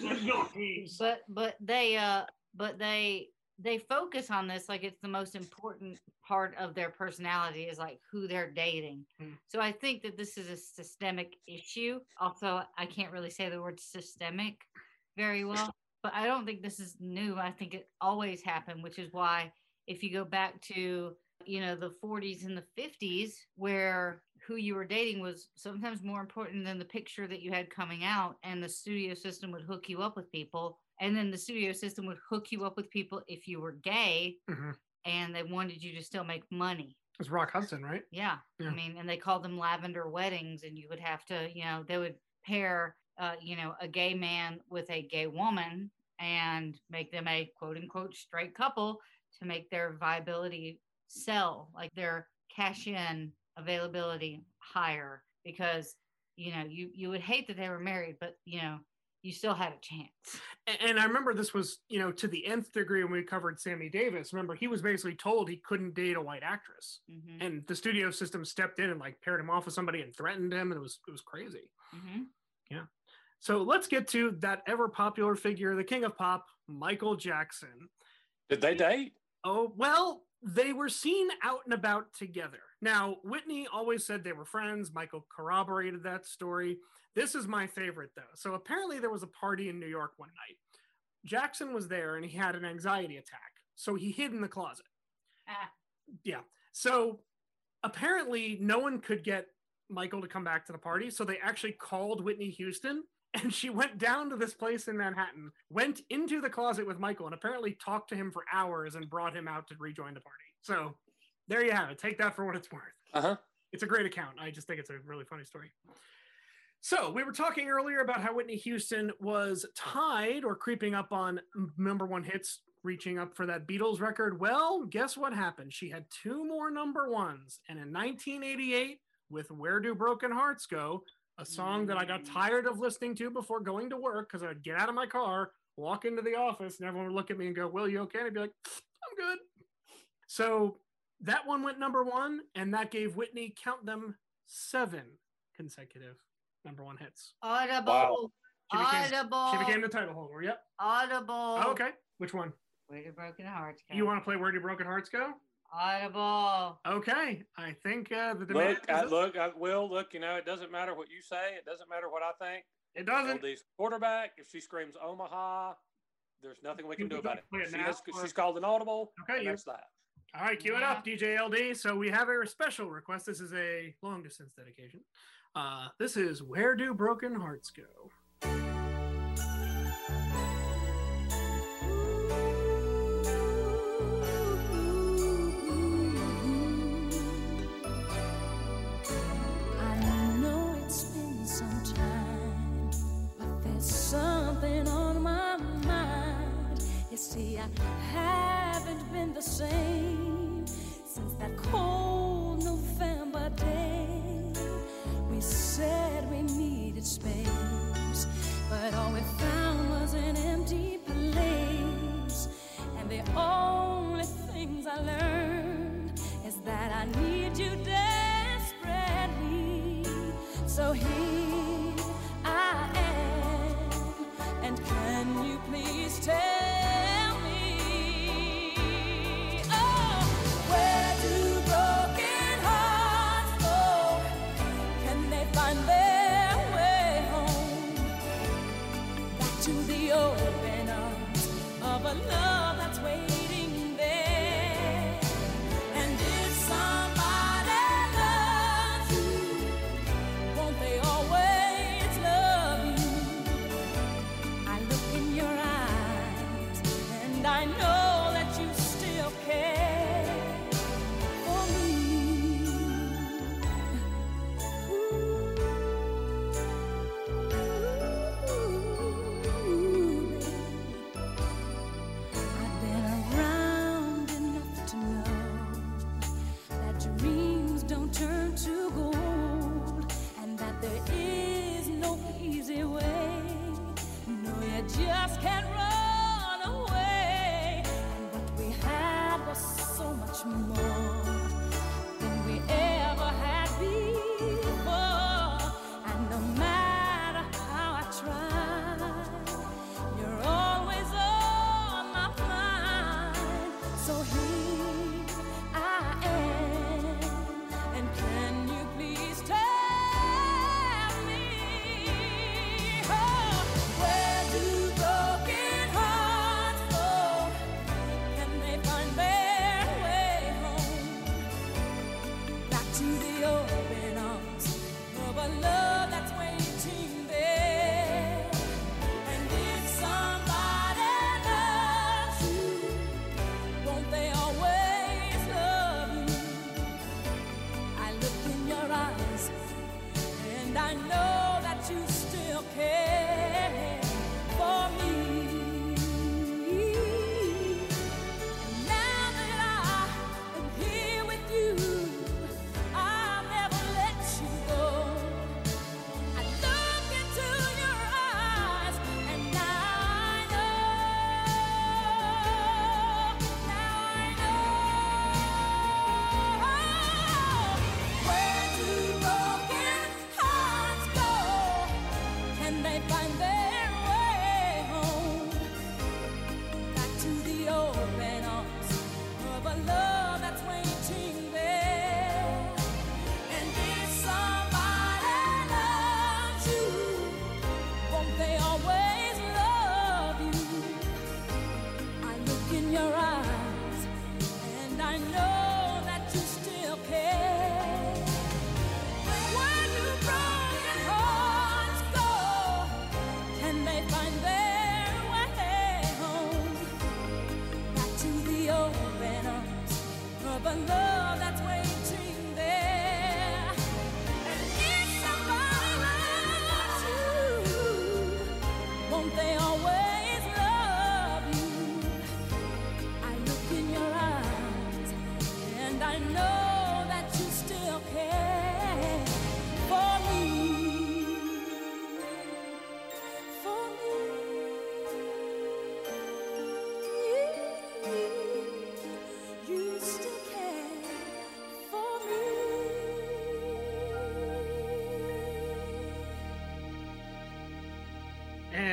but but they uh but they they focus on this like it's the most important part of their personality is like who they're dating. Hmm. so i think that this is a systemic issue. Also i can't really say the word systemic very well but i don't think this is new. I think it always happened which is why if you go back to you know the 40s and the 50s where who you were dating was sometimes more important than the picture that you had coming out and the studio system would hook you up with people and then the studio system would hook you up with people if you were gay Mhm. and they wanted you to still make money It's Rock Hudson, right? yeah. Yeah. I mean, and they called them lavender weddings, and you would have to, you know, they would pair, uh, you know, a gay man with a gay woman and make them a quote unquote straight couple to make their viability sell, like their cash in availability higher, because you know you you would hate that they were married, but you know you still had a chance. And I remember this was, you know, to the nth degree when we covered Sammy Davis. Remember, he was basically told he couldn't date a white actress. hmm and the studio system stepped in and like paired him off with somebody and threatened him and it was it was crazy hmm so let's get to that ever popular figure the king of pop michael jackson Did they date? oh well they were seen out and about together now whitney always said they were friends michael corroborated that story this is my favorite though so apparently there was a party in new york one night jackson was there and he had an anxiety attack so he hid in the closet Ah, yeah. So apparently, no one could get Michael to come back to the party. So they actually called Whitney Houston and she went down to this place in Manhattan, went into the closet with Michael, and apparently talked to him for hours and brought him out to rejoin the party. So there you have it. Take that for what it's worth. Uh huh. It's a great account. I just think it's a really funny story. So we were talking earlier about how Whitney Houston was tied or creeping up on number one hits reaching up for that Beatles record. Well, guess what happened? She had two more number ones. And in 1988, with Where Do Broken Hearts Go, a song that I got mm. tired of listening to before going to work because I'd get out of my car, walk into the office, and everyone would look at me and go, Will, you okay? And I'd be like, I'm good. So that one went number one, and that gave Whitney, count them, seven consecutive number one hits. Audible. Wow. She became- Audible. She became the title holder. Yep. Audible. Oh, okay. Which one? Where do broken hearts go? You want to play Where Do Broken Hearts Go? Audible. Okay. I think uh, the demand Look, I, look, I will look. You know, it doesn't matter what you say. It doesn't matter what I think. it doesn't. LD's quarterback. If she screams Omaha, there's nothing we can do about it. Play it She has, or- she's called an audible. Okay, and that's that. All right, cue it up, DJ LD. So we have a special request. This is a long distance dedication. Uh, this is Where Do Broken Hearts Go? Haven't been the same since that cold November space, but all we found was an empty place. And the only things I learned is that I need you desperately. So here so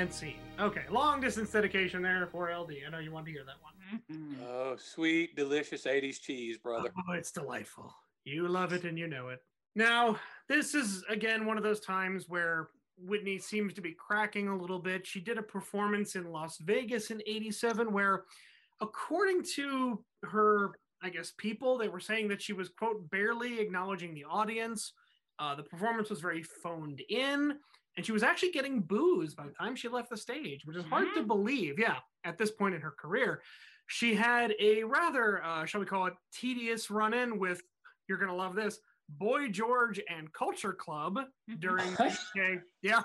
And scene. Okay, long distance dedication there for LD. I know you want to hear that one. Mhm. Oh, sweet, delicious 80s cheese, brother. Oh, it's delightful. You love it and you know it. Now, this is again one of those times where Whitney seems to be cracking a little bit. She did a performance in Las Vegas in 87 where, according to her, I guess, people, they were saying that she was, quote, barely acknowledging the audience. Uh, the performance was very phoned in, and she was actually getting booze by the time she left the stage, which is hard to believe. Yeah, at this point in her career, she had a rather, uh, shall we call it, tedious run in with, you're going to love this, Boy George and Culture Club during, okay, yeah,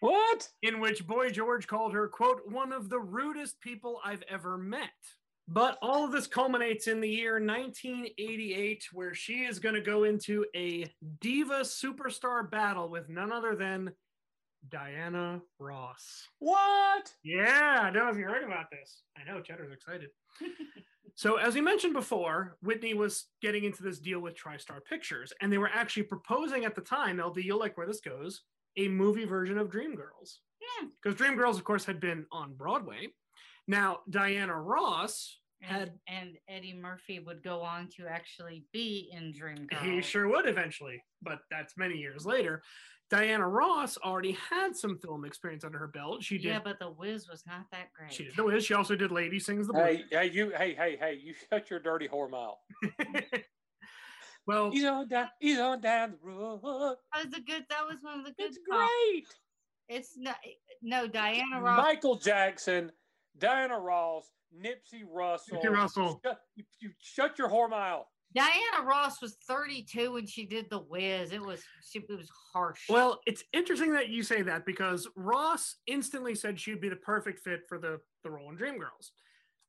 What? in which Boy George called her, quote, one of the rudest people I've ever met. But all of this culminates in the year 1988, where she is going to go into a diva superstar battle with none other than Diana Ross. What? Yeah, I don't know if you heard about this. I know Cheddar's excited. so, as we mentioned before, Whitney was getting into this deal with TriStar Pictures, and they were actually proposing at the time, LD, you'll like where this goes, a movie version of Dreamgirls. Yeah. Because Dreamgirls, of course, had been on Broadway. Now, Diana Ross And, had and Eddie Murphy would go on to actually be in Dreamgirls. He sure would eventually, but that's many years later. Diana Ross already had some film experience under her belt. She did. Yeah, but The Wiz was not that great. she did the Wiz. She also did Lady Sings the Blues. Hey, hey, you, hey, hey, hey, you shut your dirty whore mouth. well, He's on down, he's on down the road. That was a good. That was one of the good. It's songs. great. It's not. No, Diana Ross. Michael Jackson, Diana Ross, Nipsey Russell. Nipsey Russell. Shut, you, you shut your whore mouth. Diana Ross was 32 when she did The Wiz. It was. She, it was harsh. well, it's interesting that you say that because Ross instantly said she'd be the perfect fit for the, the role in Dreamgirls.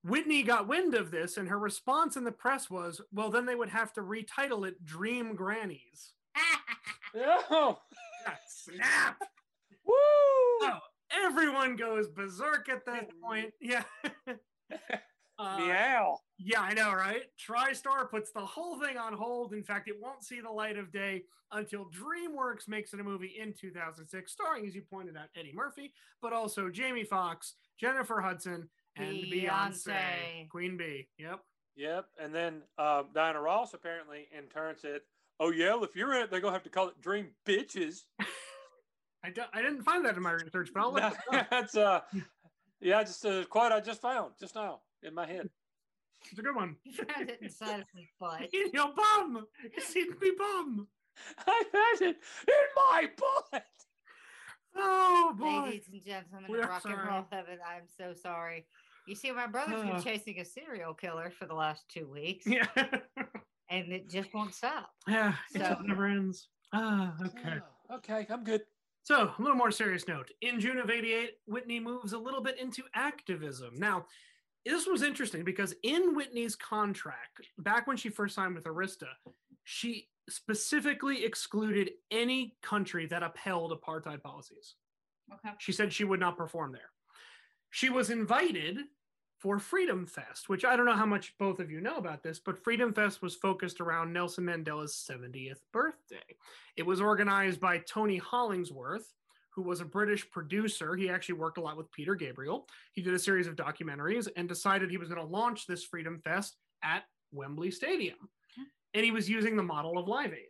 Whitney got wind of this, and her response in the press was, well, then they would have to retitle it Dream Grannies. Oh, Yeah, snap! woo! Oh, everyone goes berserk at that point. Yeah. Uh, Meow. Yeah, I know, right? TriStar puts the whole thing on hold. In fact, it won't see the light of day until DreamWorks makes it a movie in 2006, starring, as you pointed out, Eddie Murphy, but also Jamie Foxx, Jennifer Hudson, and Beyonce. Beyonce. Queen Bee. Yep. Yep. And then uh, Diana Ross apparently in turn said, "Oh yeah, well, if you're in it, they're gonna have to call it Dream Bitches." I, do, I didn't find that in my research, but I'll look it up. That's uh, yeah, just a quote I just found just now in my head. It's a good one. He found it inside of his butt. In your bum! It's in me bum! I had it in my butt. Oh, boy. Ladies and gentlemen We of are rock and sorry. roll heaven, I'm so sorry. You see, my brother's been chasing a serial killer for the last two weeks, Yeah. and it just won't stop. yeah, it So- just never ends. Ah, okay. Oh, okay, I'm good. So, a little more serious note. In June of 88, Whitney moves a little bit into activism. Now, this was interesting because in Whitney's contract, back when she first signed with Arista, she specifically excluded any country that upheld apartheid policies. Okay. She said she would not perform there. She was invited for Freedom Fest, which I don't know how much both of you know about this, but Freedom Fest was focused around Nelson Mandela's 70th birthday. It was organized by Tony Hollingsworth, who was a British producer. He actually worked a lot with Peter Gabriel. He did a series of documentaries and decided he was going to launch this Freedom Fest at Wembley Stadium. And he was using the model of Live Aid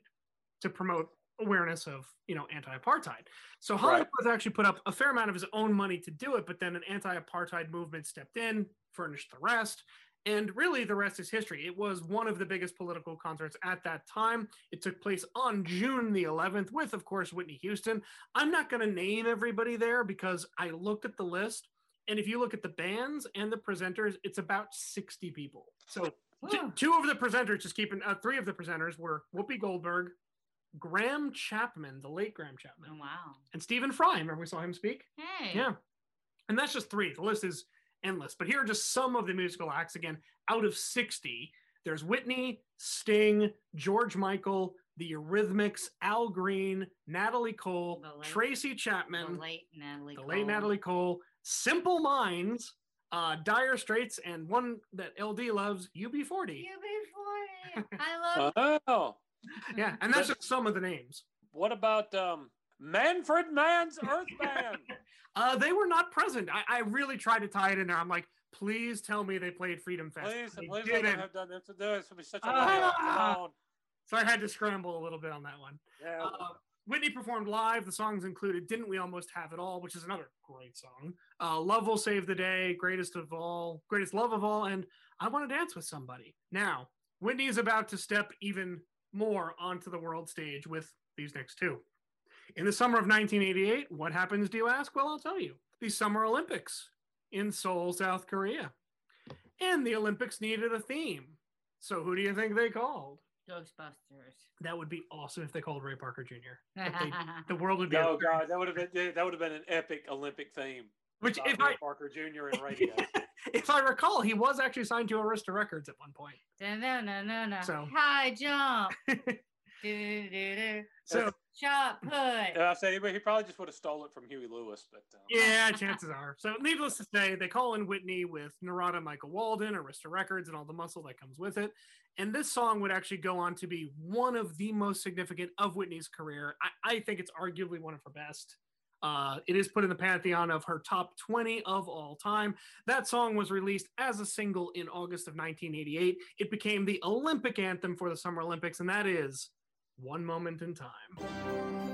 to promote awareness of, you know, anti-apartheid. So Right. Hollingsworth actually put up a fair amount of his own money to do it, but then an anti-apartheid movement stepped in, furnished the rest. And really, the rest is history. It was one of the biggest political concerts at that time. It took place on June the 11th, with, of course, Whitney Houston. I'm not going to name everybody there because I looked at the list. And if you look at the bands and the presenters, it's about 60 people. So two of the presenters, just keeping uh, three of the presenters were Whoopi Goldberg, Graham Chapman, the late Graham Chapman, Oh, wow. and Stephen Fry. Remember we saw him speak? Hey. Yeah. And that's just three. The list is endless. But here are just some of the musical acts. Again, out of 60, there's Whitney, Sting, George Michael, the Eurythmics, Al Green, Natalie Cole, The late- Tracy The Chapman, late Natalie. the late Cole. Natalie Cole, Simple Minds, uh, Dire Straits, and one that LD loves, UB40. UB40. I love Oh, Yeah, and that's just some of the names. what about um? Manfred Mann's Earth Band. Uh, they were not present. I, I really tried to tie it in there. I'm like, please tell me they played Freedom Fest. Please, They please didn't. have done this. This would be such a on. So I had to scramble a little bit on that one. Yeah. Uh, Whitney performed live. The songs included "Didn't We Almost Have It All," which is another great song. Uh, "Love Will Save the Day," "Greatest of All," "Greatest Love of All," and "I Want to Dance with Somebody." Now, Whitney is about to step even more onto the world stage with these next two. In the summer of 1988, what happens? Do you ask? Well, I'll tell you. The Summer Olympics in Seoul, South Korea, and the Olympics needed a theme. So, who do you think they called? Ghostbusters. That would be awesome if they called Ray Parker Jr. They- the world would be Oh god, that would have been that would have been an epic Olympic theme. which if Ray I Parker Jr. and radio. if I recall, he was actually signed to Arista Records at one point. no, no, no, no. So- High jump. So Shot put. And I say, but he probably just would have stole it from Huey Lewis. But um, yeah, chances are. So needless to say, they call in Whitney with Narada Michael Walden, Arista Records, and all the muscle that comes with it. And this song would actually go on to be one of the most significant of Whitney's career. I, I think it's arguably one of her best. Uh, it is put in the pantheon of her top 20 of all time. That song was released as a single in August of 1988. It became the Olympic anthem for the Summer Olympics, and that is One Moment in Time.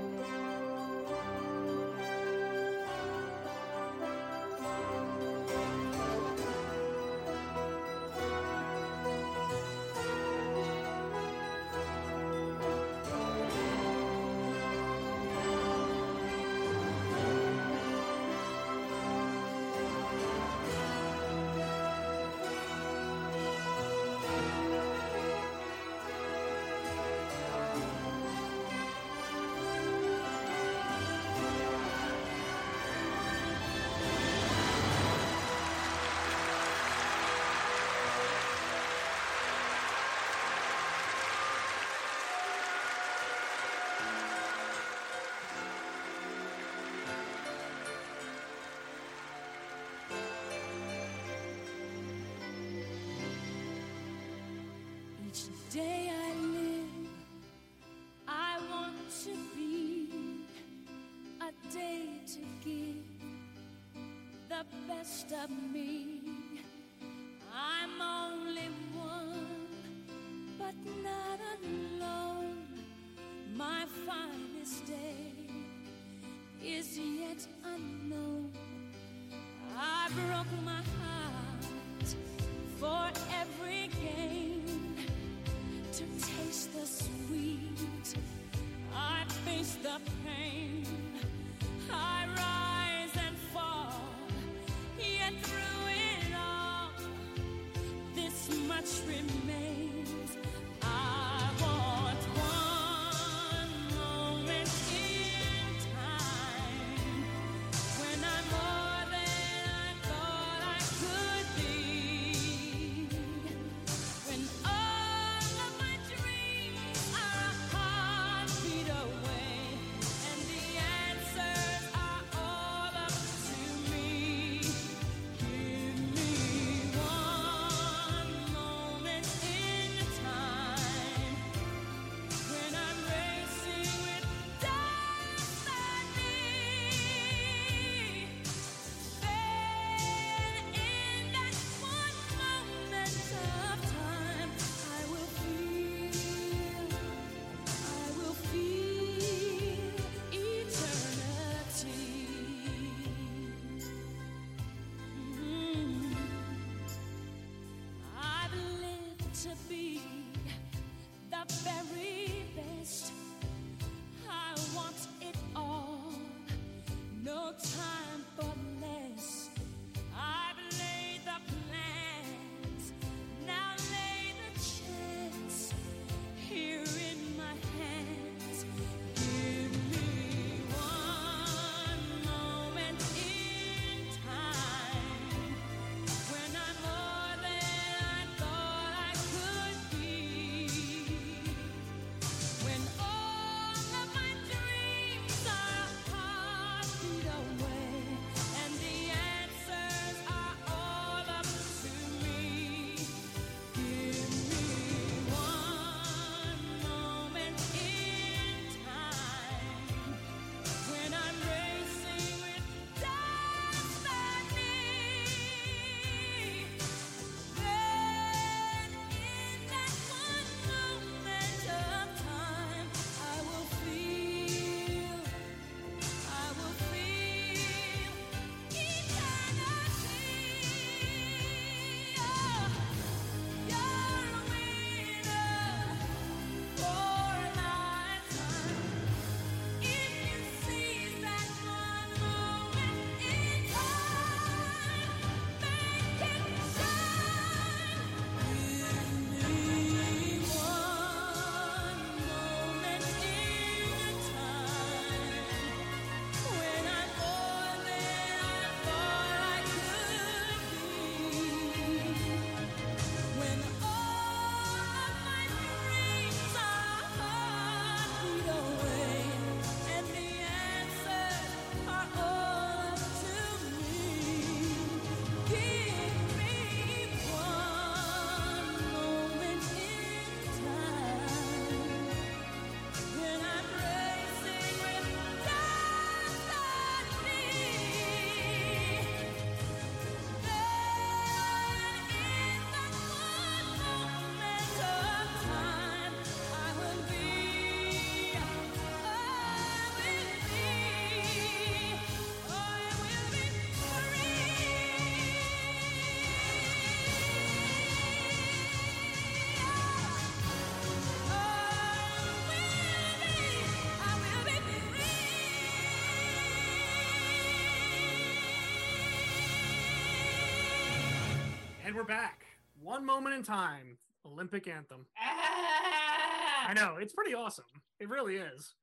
We're back. One moment in time. Olympic anthem. Ah! I know it's pretty awesome. It really is.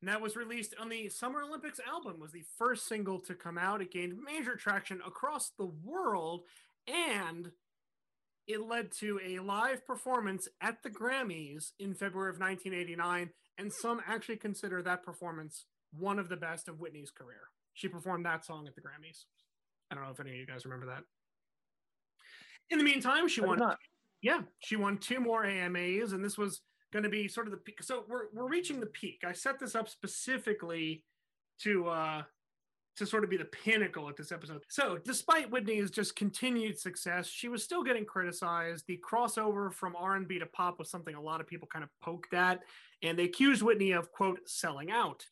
And that was released on the Summer Olympics album. Was the first single to come out. It gained major traction across the world, and it led to a live performance at the Grammys in February of 1989. And some actually consider that performance one of the best of Whitney's career. She performed that song at the Grammys. I don't know if any of you guys remember that. In the meantime, she won yeah, she won two more AMAs, and this was going to be sort of the peak. So we're we're reaching the peak. I set this up specifically to uh to sort of be the pinnacle at this episode. So, despite Whitney's just continued success, she was still getting criticized. The crossover from R&B to pop was something a lot of people kind of poked at, and they accused Whitney of quote selling out.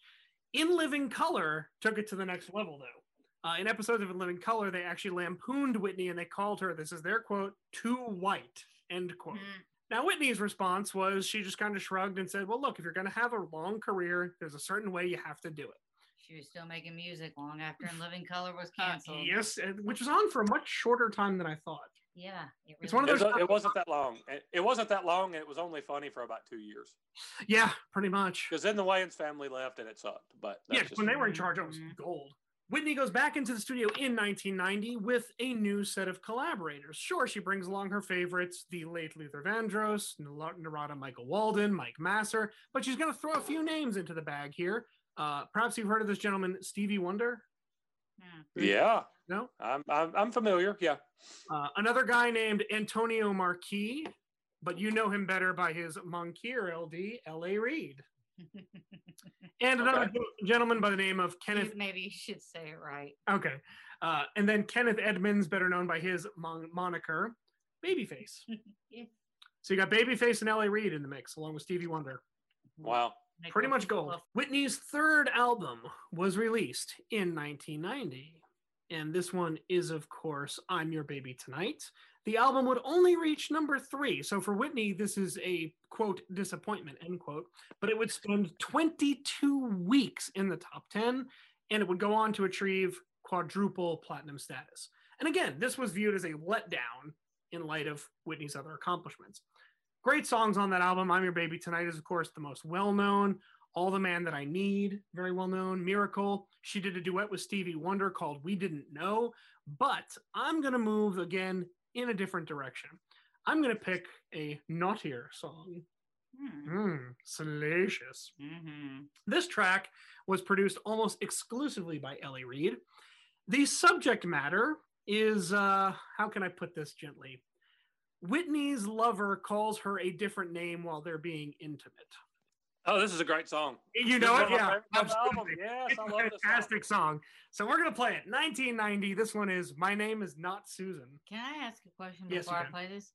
In Living Color took it to the next level though. Uh, in episodes of In Living Color, they actually lampooned Whitney and they called her, this is their quote, too white, end quote. Mm, Now, Whitney's response was she just kind of shrugged and said, well, look, if you're going to have a long career, there's a certain way you have to do it. She was still making music long after In Living Color was Uh, canceled. yes, which was on for a much shorter time than I thought. Yeah. It It's one of It, those- was, it wasn't that long. It, it wasn't that long, and it was only funny for about two years. Yeah, pretty much. Because then the Wayans family left, and it sucked. But that's Yeah, when they were in charge, it was gold. Whitney goes back into the studio in 1990 with a new set of collaborators. Sure, she brings along her favorites, the late Luther Vandross, Narada Michael Walden, Mike Masser, but she's going to throw a few names into the bag here. Uh, perhaps you've heard of this gentleman, Stevie Wonder? Mm. yeah, No? I'm, I'm I'm familiar. Yeah, Uh, another guy named Antonio Marquis, but you know him better by his Moncur LD, L.A. Reid. And another Okay. gentleman by the name of You- Kenneth Maybe you should say it right. Okay. Uh, and then Kenneth Edmonds, better known by his mon- moniker, Babyface. Yeah. So you got Babyface and L.A. Reid in the mix, along with Stevie Wonder. wow. Make Pretty much gold. fluff. Whitney's third album was released in 1990. And this one is, of course, I'm Your Baby Tonight. The album would only reach number three. So for Whitney, this is a quote disappointment, end quote. But it would spend 22 weeks in the top 10 and it would go on to achieve quadruple platinum status. And again, this was viewed as a letdown in light of Whitney's other accomplishments. Great songs on that album. I'm Your Baby Tonight is, of course, the most well known. All the Man That I Need, very well known. Miracle. She did a duet with Stevie Wonder called We Didn't Know. But I'm going to move again in a different direction. I'm going to pick a naughtier song. Hmm, salacious. Mhm. This track was produced almost exclusively by L.A. Reid. The subject matter is uh, how can I put this gently? Whitney's lover calls her a different name while they're being intimate. Oh, this is a great song. You know it? one of my Yeah. favorites on the absolutely. Yes, It's I a love this song. fantastic song. So we're going to play it. 1990. This one is My Name is Not Susan. Can I ask a question Yes, before I play this?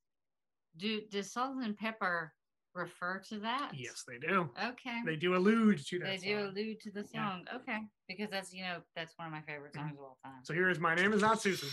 Do does salt and pepper refer to that? Yes, they do. Okay. They do allude to that. They do song. allude to the Yeah. song. Okay. Because that's you know that's one of my favorite songs of all time. So here is My Name is Not Susan.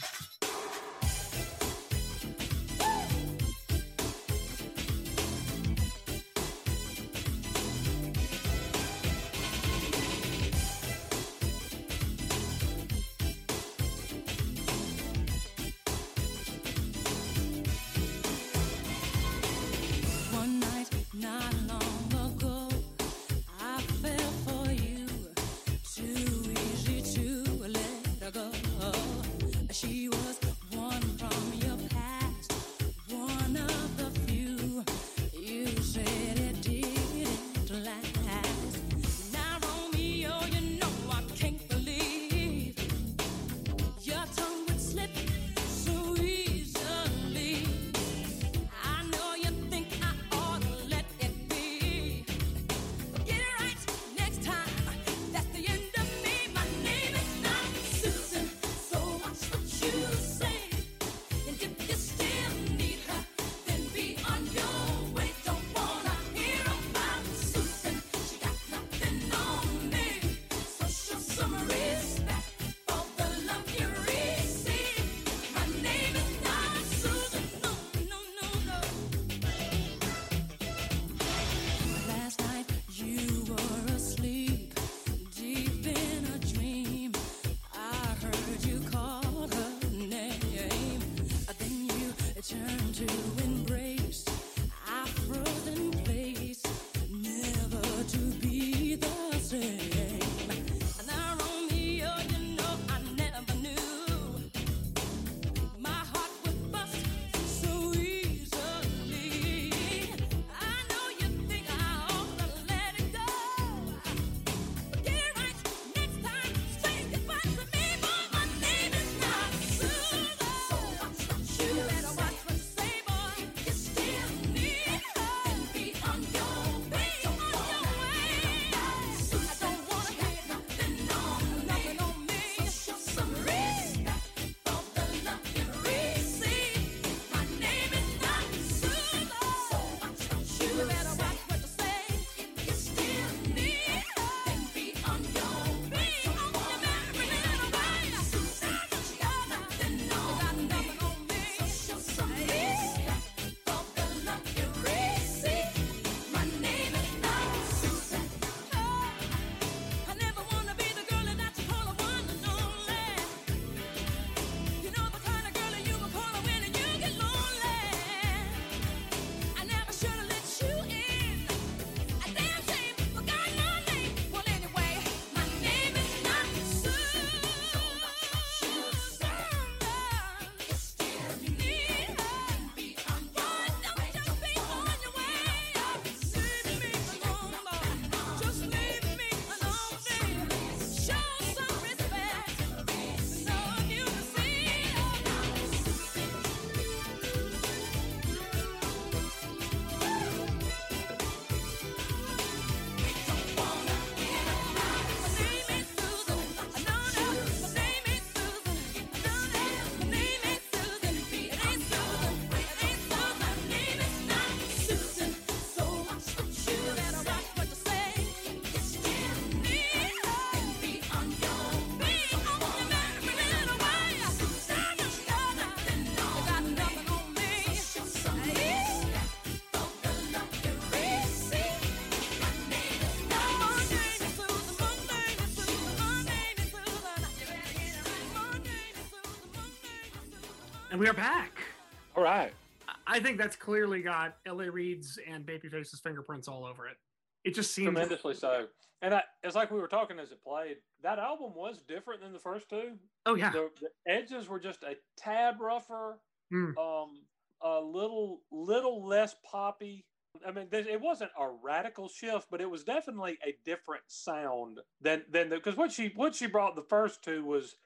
And we are back. All right. I- I think that's clearly got L.A. Reid's and Babyface's fingerprints all over it. It just seems Tremendously so. And I, it's like we were talking as it played. That album was different than the first two. Oh yeah, The, the edges were just a tad rougher, Hmm. um, a little little less poppy. I mean, there- it wasn't a radical shift, but it was definitely a different sound than than the. because what she what she brought the first two was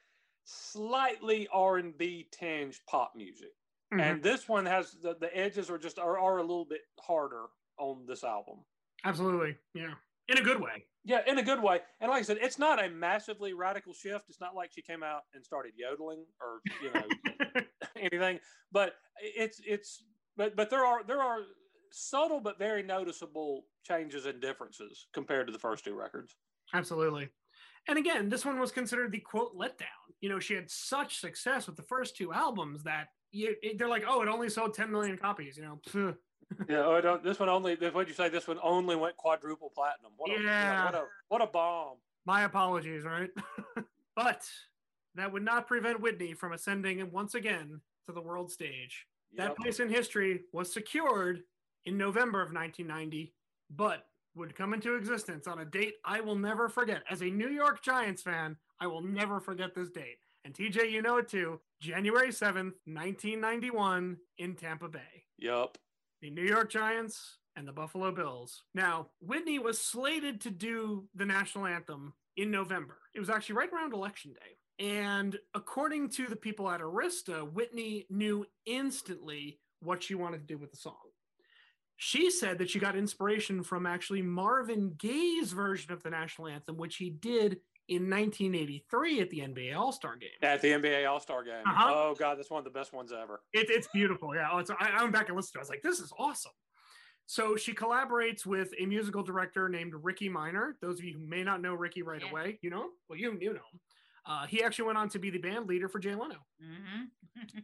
slightly R and B tinged pop music, Mhm. and this one has the, the edges are just are, are a little bit harder on this album. absolutely. Yeah, in a good way. Yeah, in a good way. And like I said, it's not a massively radical shift. It's not like she came out and started yodeling or you know anything. But it's it's but but there are there are subtle but very noticeable changes and differences compared to the first two records. Absolutely. And again, this one was considered the quote letdown. You know, she had such success with the first two albums that you, it, they're like, oh, it only sold 10 million copies. You know, Yeah, oh, don't, this one only. What'd you say? This one only went quadruple platinum. What a, Yeah. what a what a bomb. my apologies, right? but that would not prevent Whitney from ascending once again to the world stage. That place in history was secured in November of 1990, but would come into existence on a date I will never forget. As a New York Giants fan, I will never forget this date. And TJ, you know it too. January 7th, 1991, in Tampa Bay. Yep. The New York Giants and the Buffalo Bills. Now, Whitney was slated to do the national anthem in November. It was actually right around election day. And according to the people at Arista, Whitney knew instantly what she wanted to do with the song. She said that she got inspiration from actually Marvin Gaye's version of the national anthem, which he did in 1983 at the NBA All Star game. At the NBA All Star game. Uh-huh. Oh god, that's one of the best ones ever. It, it's beautiful. Yeah. Oh, it's, I, I went back and listened to it. I was like, this is awesome. So she collaborates with a musical director named Ricky Minor. Those of you who may not know Ricky right Yeah. away, you know, well, you, you know him. Uh, he actually went on to be the band leader for Jay Leno. hmm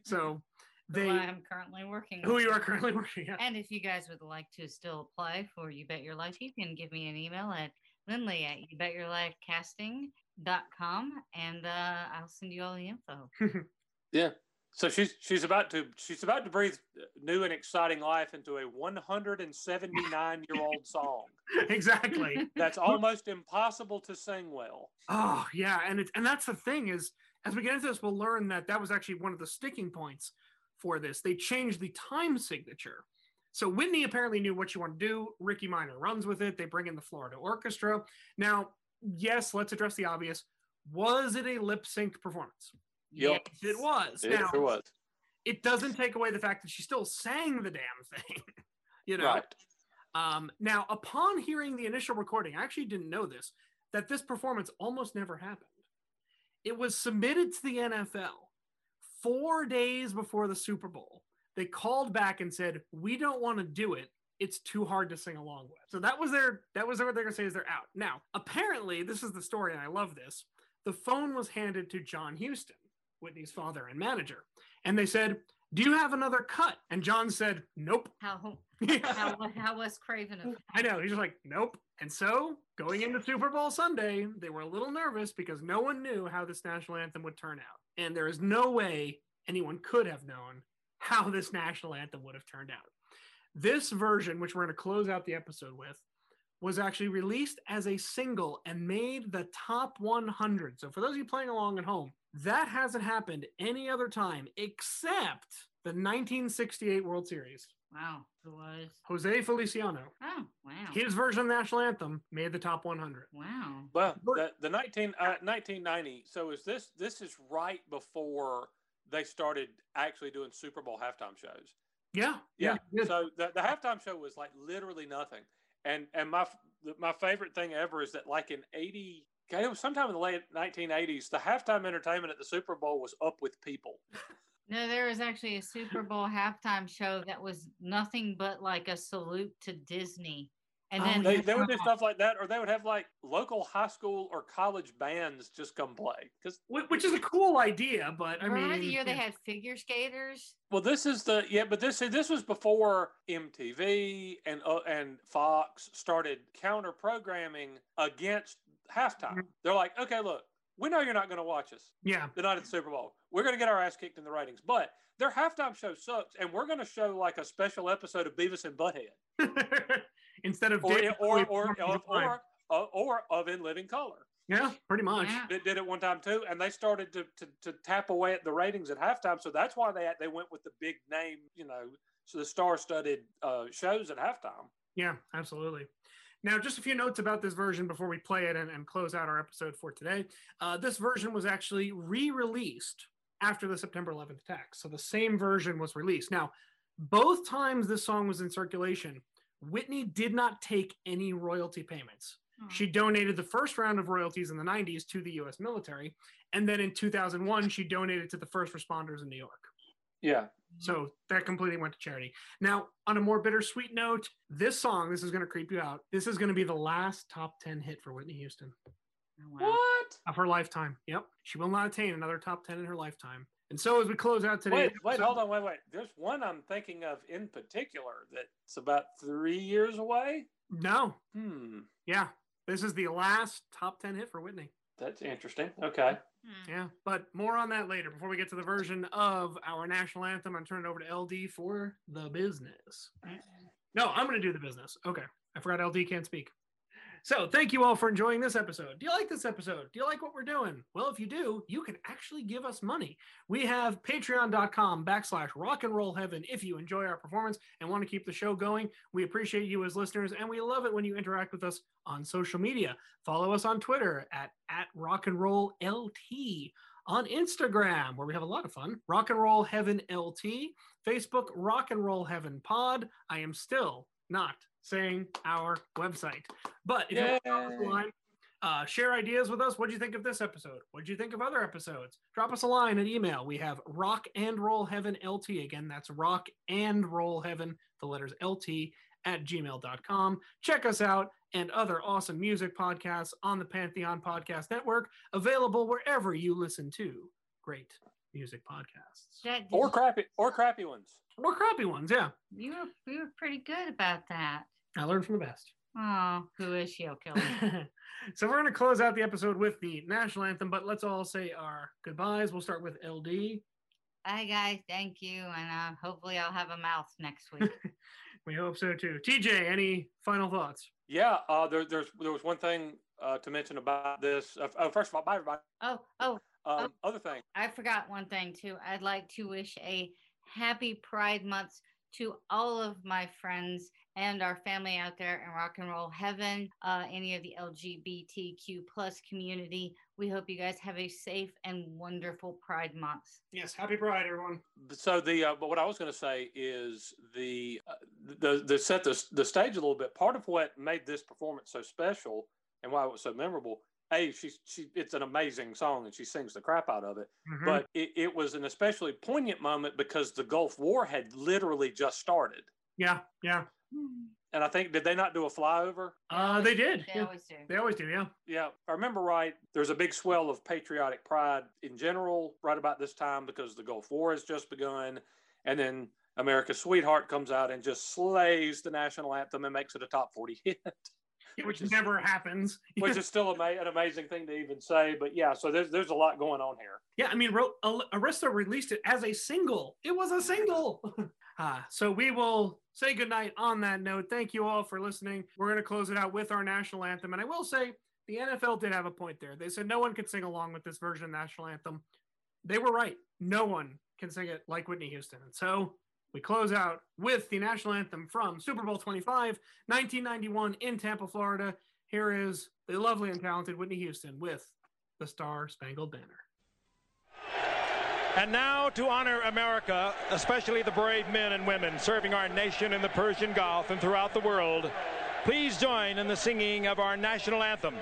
So who I'm currently working. who with. you are currently working at. And if you guys would like to still apply for You Bet Your Life, you can give me an email at Lindley at You Bet Your Life Casting.com and uh, I'll send you all the info. Yeah. So she's she's about to she's about to breathe new and exciting life into a 179 year old song exactly. that's almost impossible to sing well. Oh yeah, and it's and that's the thing is as we get into this, we'll learn that that was actually one of the sticking points for this. They changed the time signature. So Whitney apparently knew what she wanted to do. Ricky Minor runs with it. They bring in the Florida Orchestra. Now, yes, let's address the obvious. Was it a lip sync performance? Yep. Yes, it was. It now, sure was. it doesn't take away the fact that she still sang the damn thing. you know. Right. Um, now, upon hearing the initial recording, I actually didn't know this, that this performance almost never happened. It was submitted to the NFL four days before the Super Bowl. They called back and said, "We don't want to do it. It's too hard to sing along with." So that was their that was what they're gonna say is they're out. Now, apparently, this is the story, and I love this. The phone was handed to John Houston, Whitney's father and manager, and they said, "Do you have another cut?" And John said, "Nope." How how how Wes Craven of I know. He's just like, nope. And so, going into Super Bowl Sunday, they were a little nervous because no one knew how this national anthem would turn out. And there is no way anyone could have known how this national anthem would have turned out. This version, which we're going to close out the episode with, was actually released as a single and made the top 100. So, for those of you playing along at home, that hasn't happened any other time except the 1968 World Series. Wow, who was Jose Feliciano. oh wow His version of the national anthem made the top 100. wow Well, the, the 19, uh, 1990. So is this this is right before they started actually doing Super Bowl halftime shows. Yeah, Yeah. yeah. So the, the halftime show was like literally nothing. And and my my favorite thing ever is that like in 80 okay, it was sometime in the late 1980s, the halftime entertainment at the Super Bowl was up with people. no there was actually a super bowl halftime show that was nothing but like a salute to disney and Oh, then They, they would do stuff like that, or they would have like local high school or college bands just come play. Because which is a cool idea, but I remember mean, the year they had figure skaters well, this is the yeah, but this this was before MTV and uh, and Fox started counter programming against halftime. They're like, okay, look, we know you're not going to watch us Yeah. the night of the Super Bowl. We're going to get our ass kicked in the ratings, but their halftime show sucks, and we're going to show like a special episode of Beavis and Butthead, Instead of or David or or or, or, or of In Living Color. yeah, pretty much. Yeah. It did it one time too, and they started to, to to tap away at the ratings at halftime. So that's why they they went with the big name, you know, so the star-studded uh, shows at halftime. Yeah, absolutely. Now, just a few notes about this version before we play it and, and close out our episode for today. Uh, this version was actually re released after the September 11th attacks. So the same version was released. Now, both times this song was in circulation, Whitney did not take any royalty payments. Oh. She donated the first round of royalties in the 90s to the US military. And then in 2001, she donated to the first responders in New York. Yeah, So that completely went to charity. Now, on a more bittersweet note, this song, this is going to creep you out. This is going to be the last top 10 hit for Whitney Houston Oh, wow. what? of her lifetime. Yep. She will not attain another top 10 in her lifetime. And so as we close out today, Wait, wait, hold on, wait, wait. There's one I'm thinking of in particular that's about three years away. No. Hmm, Yeah. This is the last top 10 hit for Whitney. that's interesting. Okay. Hmm. Yeah. But more on that later before we get to the version of our national anthem. I'm turning it over to LD for the business. No, I'm going to do the business. Okay. I forgot LD can't speak. So thank you all for enjoying this episode. Do you like this episode? Do you like what we're doing? Well, if you do, you can actually give us money. We have patreon.com backslash rock and roll heaven if you enjoy our performance and want to keep the show going. We appreciate you as listeners and we love it when you interact with us on social media. Follow us on Twitter at, at rock and roll LT on Instagram, where we have a lot of fun. Rock and Roll Heaven LT, Facebook Rock and Roll Heaven Pod. I am still not saying our website, but if you want to drop us a line, uh, share ideas with us. What do you think of this episode? What do you think of other episodes? Drop us a line, at email. We have Rock and Roll Heaven LT. Again, that's Rock and Roll Heaven, the letters LT at gmail.com. Check us out and other awesome music podcasts on the Pantheon Podcast Network, available wherever you listen to great music podcasts. Or crappy, or crappy ones. Or crappy ones, yeah. you were you were pretty good about that. I learned from the best. Oh, who is she? Killer? so we're going to close out the episode with the national anthem, but let's all say our goodbyes. We'll start with LD. Hi, guys. Thank you, and uh, hopefully I'll have a mouth next week. We hope so too. TJ, any final thoughts? Yeah, uh, there, there's there was one thing uh, to mention about this. Uh, oh, first of all, bye everybody. oh, oh, Um, Other thing, I forgot one thing too. I'd like to wish a happy Pride Month to all of my friends and our family out there in rock and roll heaven, uh, any of the LGBTQ plus community. We hope you guys have a safe and wonderful Pride Month. Yes, happy Pride, everyone. so the uh, but what I was going to say is the uh, the the set the the stage a little bit. Part of what made this performance so special and why it was so memorable. A, she's she it's an amazing song and she sings the crap out of it. Mhm. But it, it was an especially poignant moment because the Gulf War had literally just started. yeah, yeah. And I think did they not do a flyover? Uh, they did. They Yeah. always do. They always do, yeah. Yeah, if I remember right, there's a big swell of patriotic pride in general right about this time because the Gulf War has just begun. And then America's Sweetheart comes out and just slays the national anthem and makes it a top 40 hit, Which is- never happens. which is still ama- an amazing thing to even say. But yeah, so there's, there's a lot going on here. Yeah, I mean, Ro- Arista released it as a single. It was a single. ah, so we will say goodnight on that note. Thank you all for listening. We're going to close it out with our national anthem. And I will say, the NFL did have a point there. They said no one could sing along with this version of the national anthem. They were right. No one can sing it like Whitney Houston. And so we close out with the national anthem from Super Bowl 25, 1991 in Tampa, Florida. Here is the lovely and talented Whitney Houston with the Star Spangled Banner. And now to honor America, especially the brave men and women serving our nation in the Persian Gulf and throughout the world, please join in the singing of our national anthem.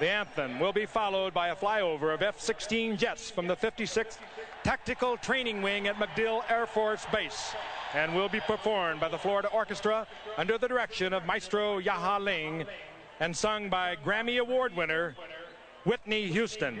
The anthem will be followed by a flyover of F 16 jets from the 56th Tactical Training Wing at MacDill Air Force Base and will be performed by the Florida Orchestra under the direction of Maestro Jahja Ling and sung by Grammy Award winner Whitney Houston.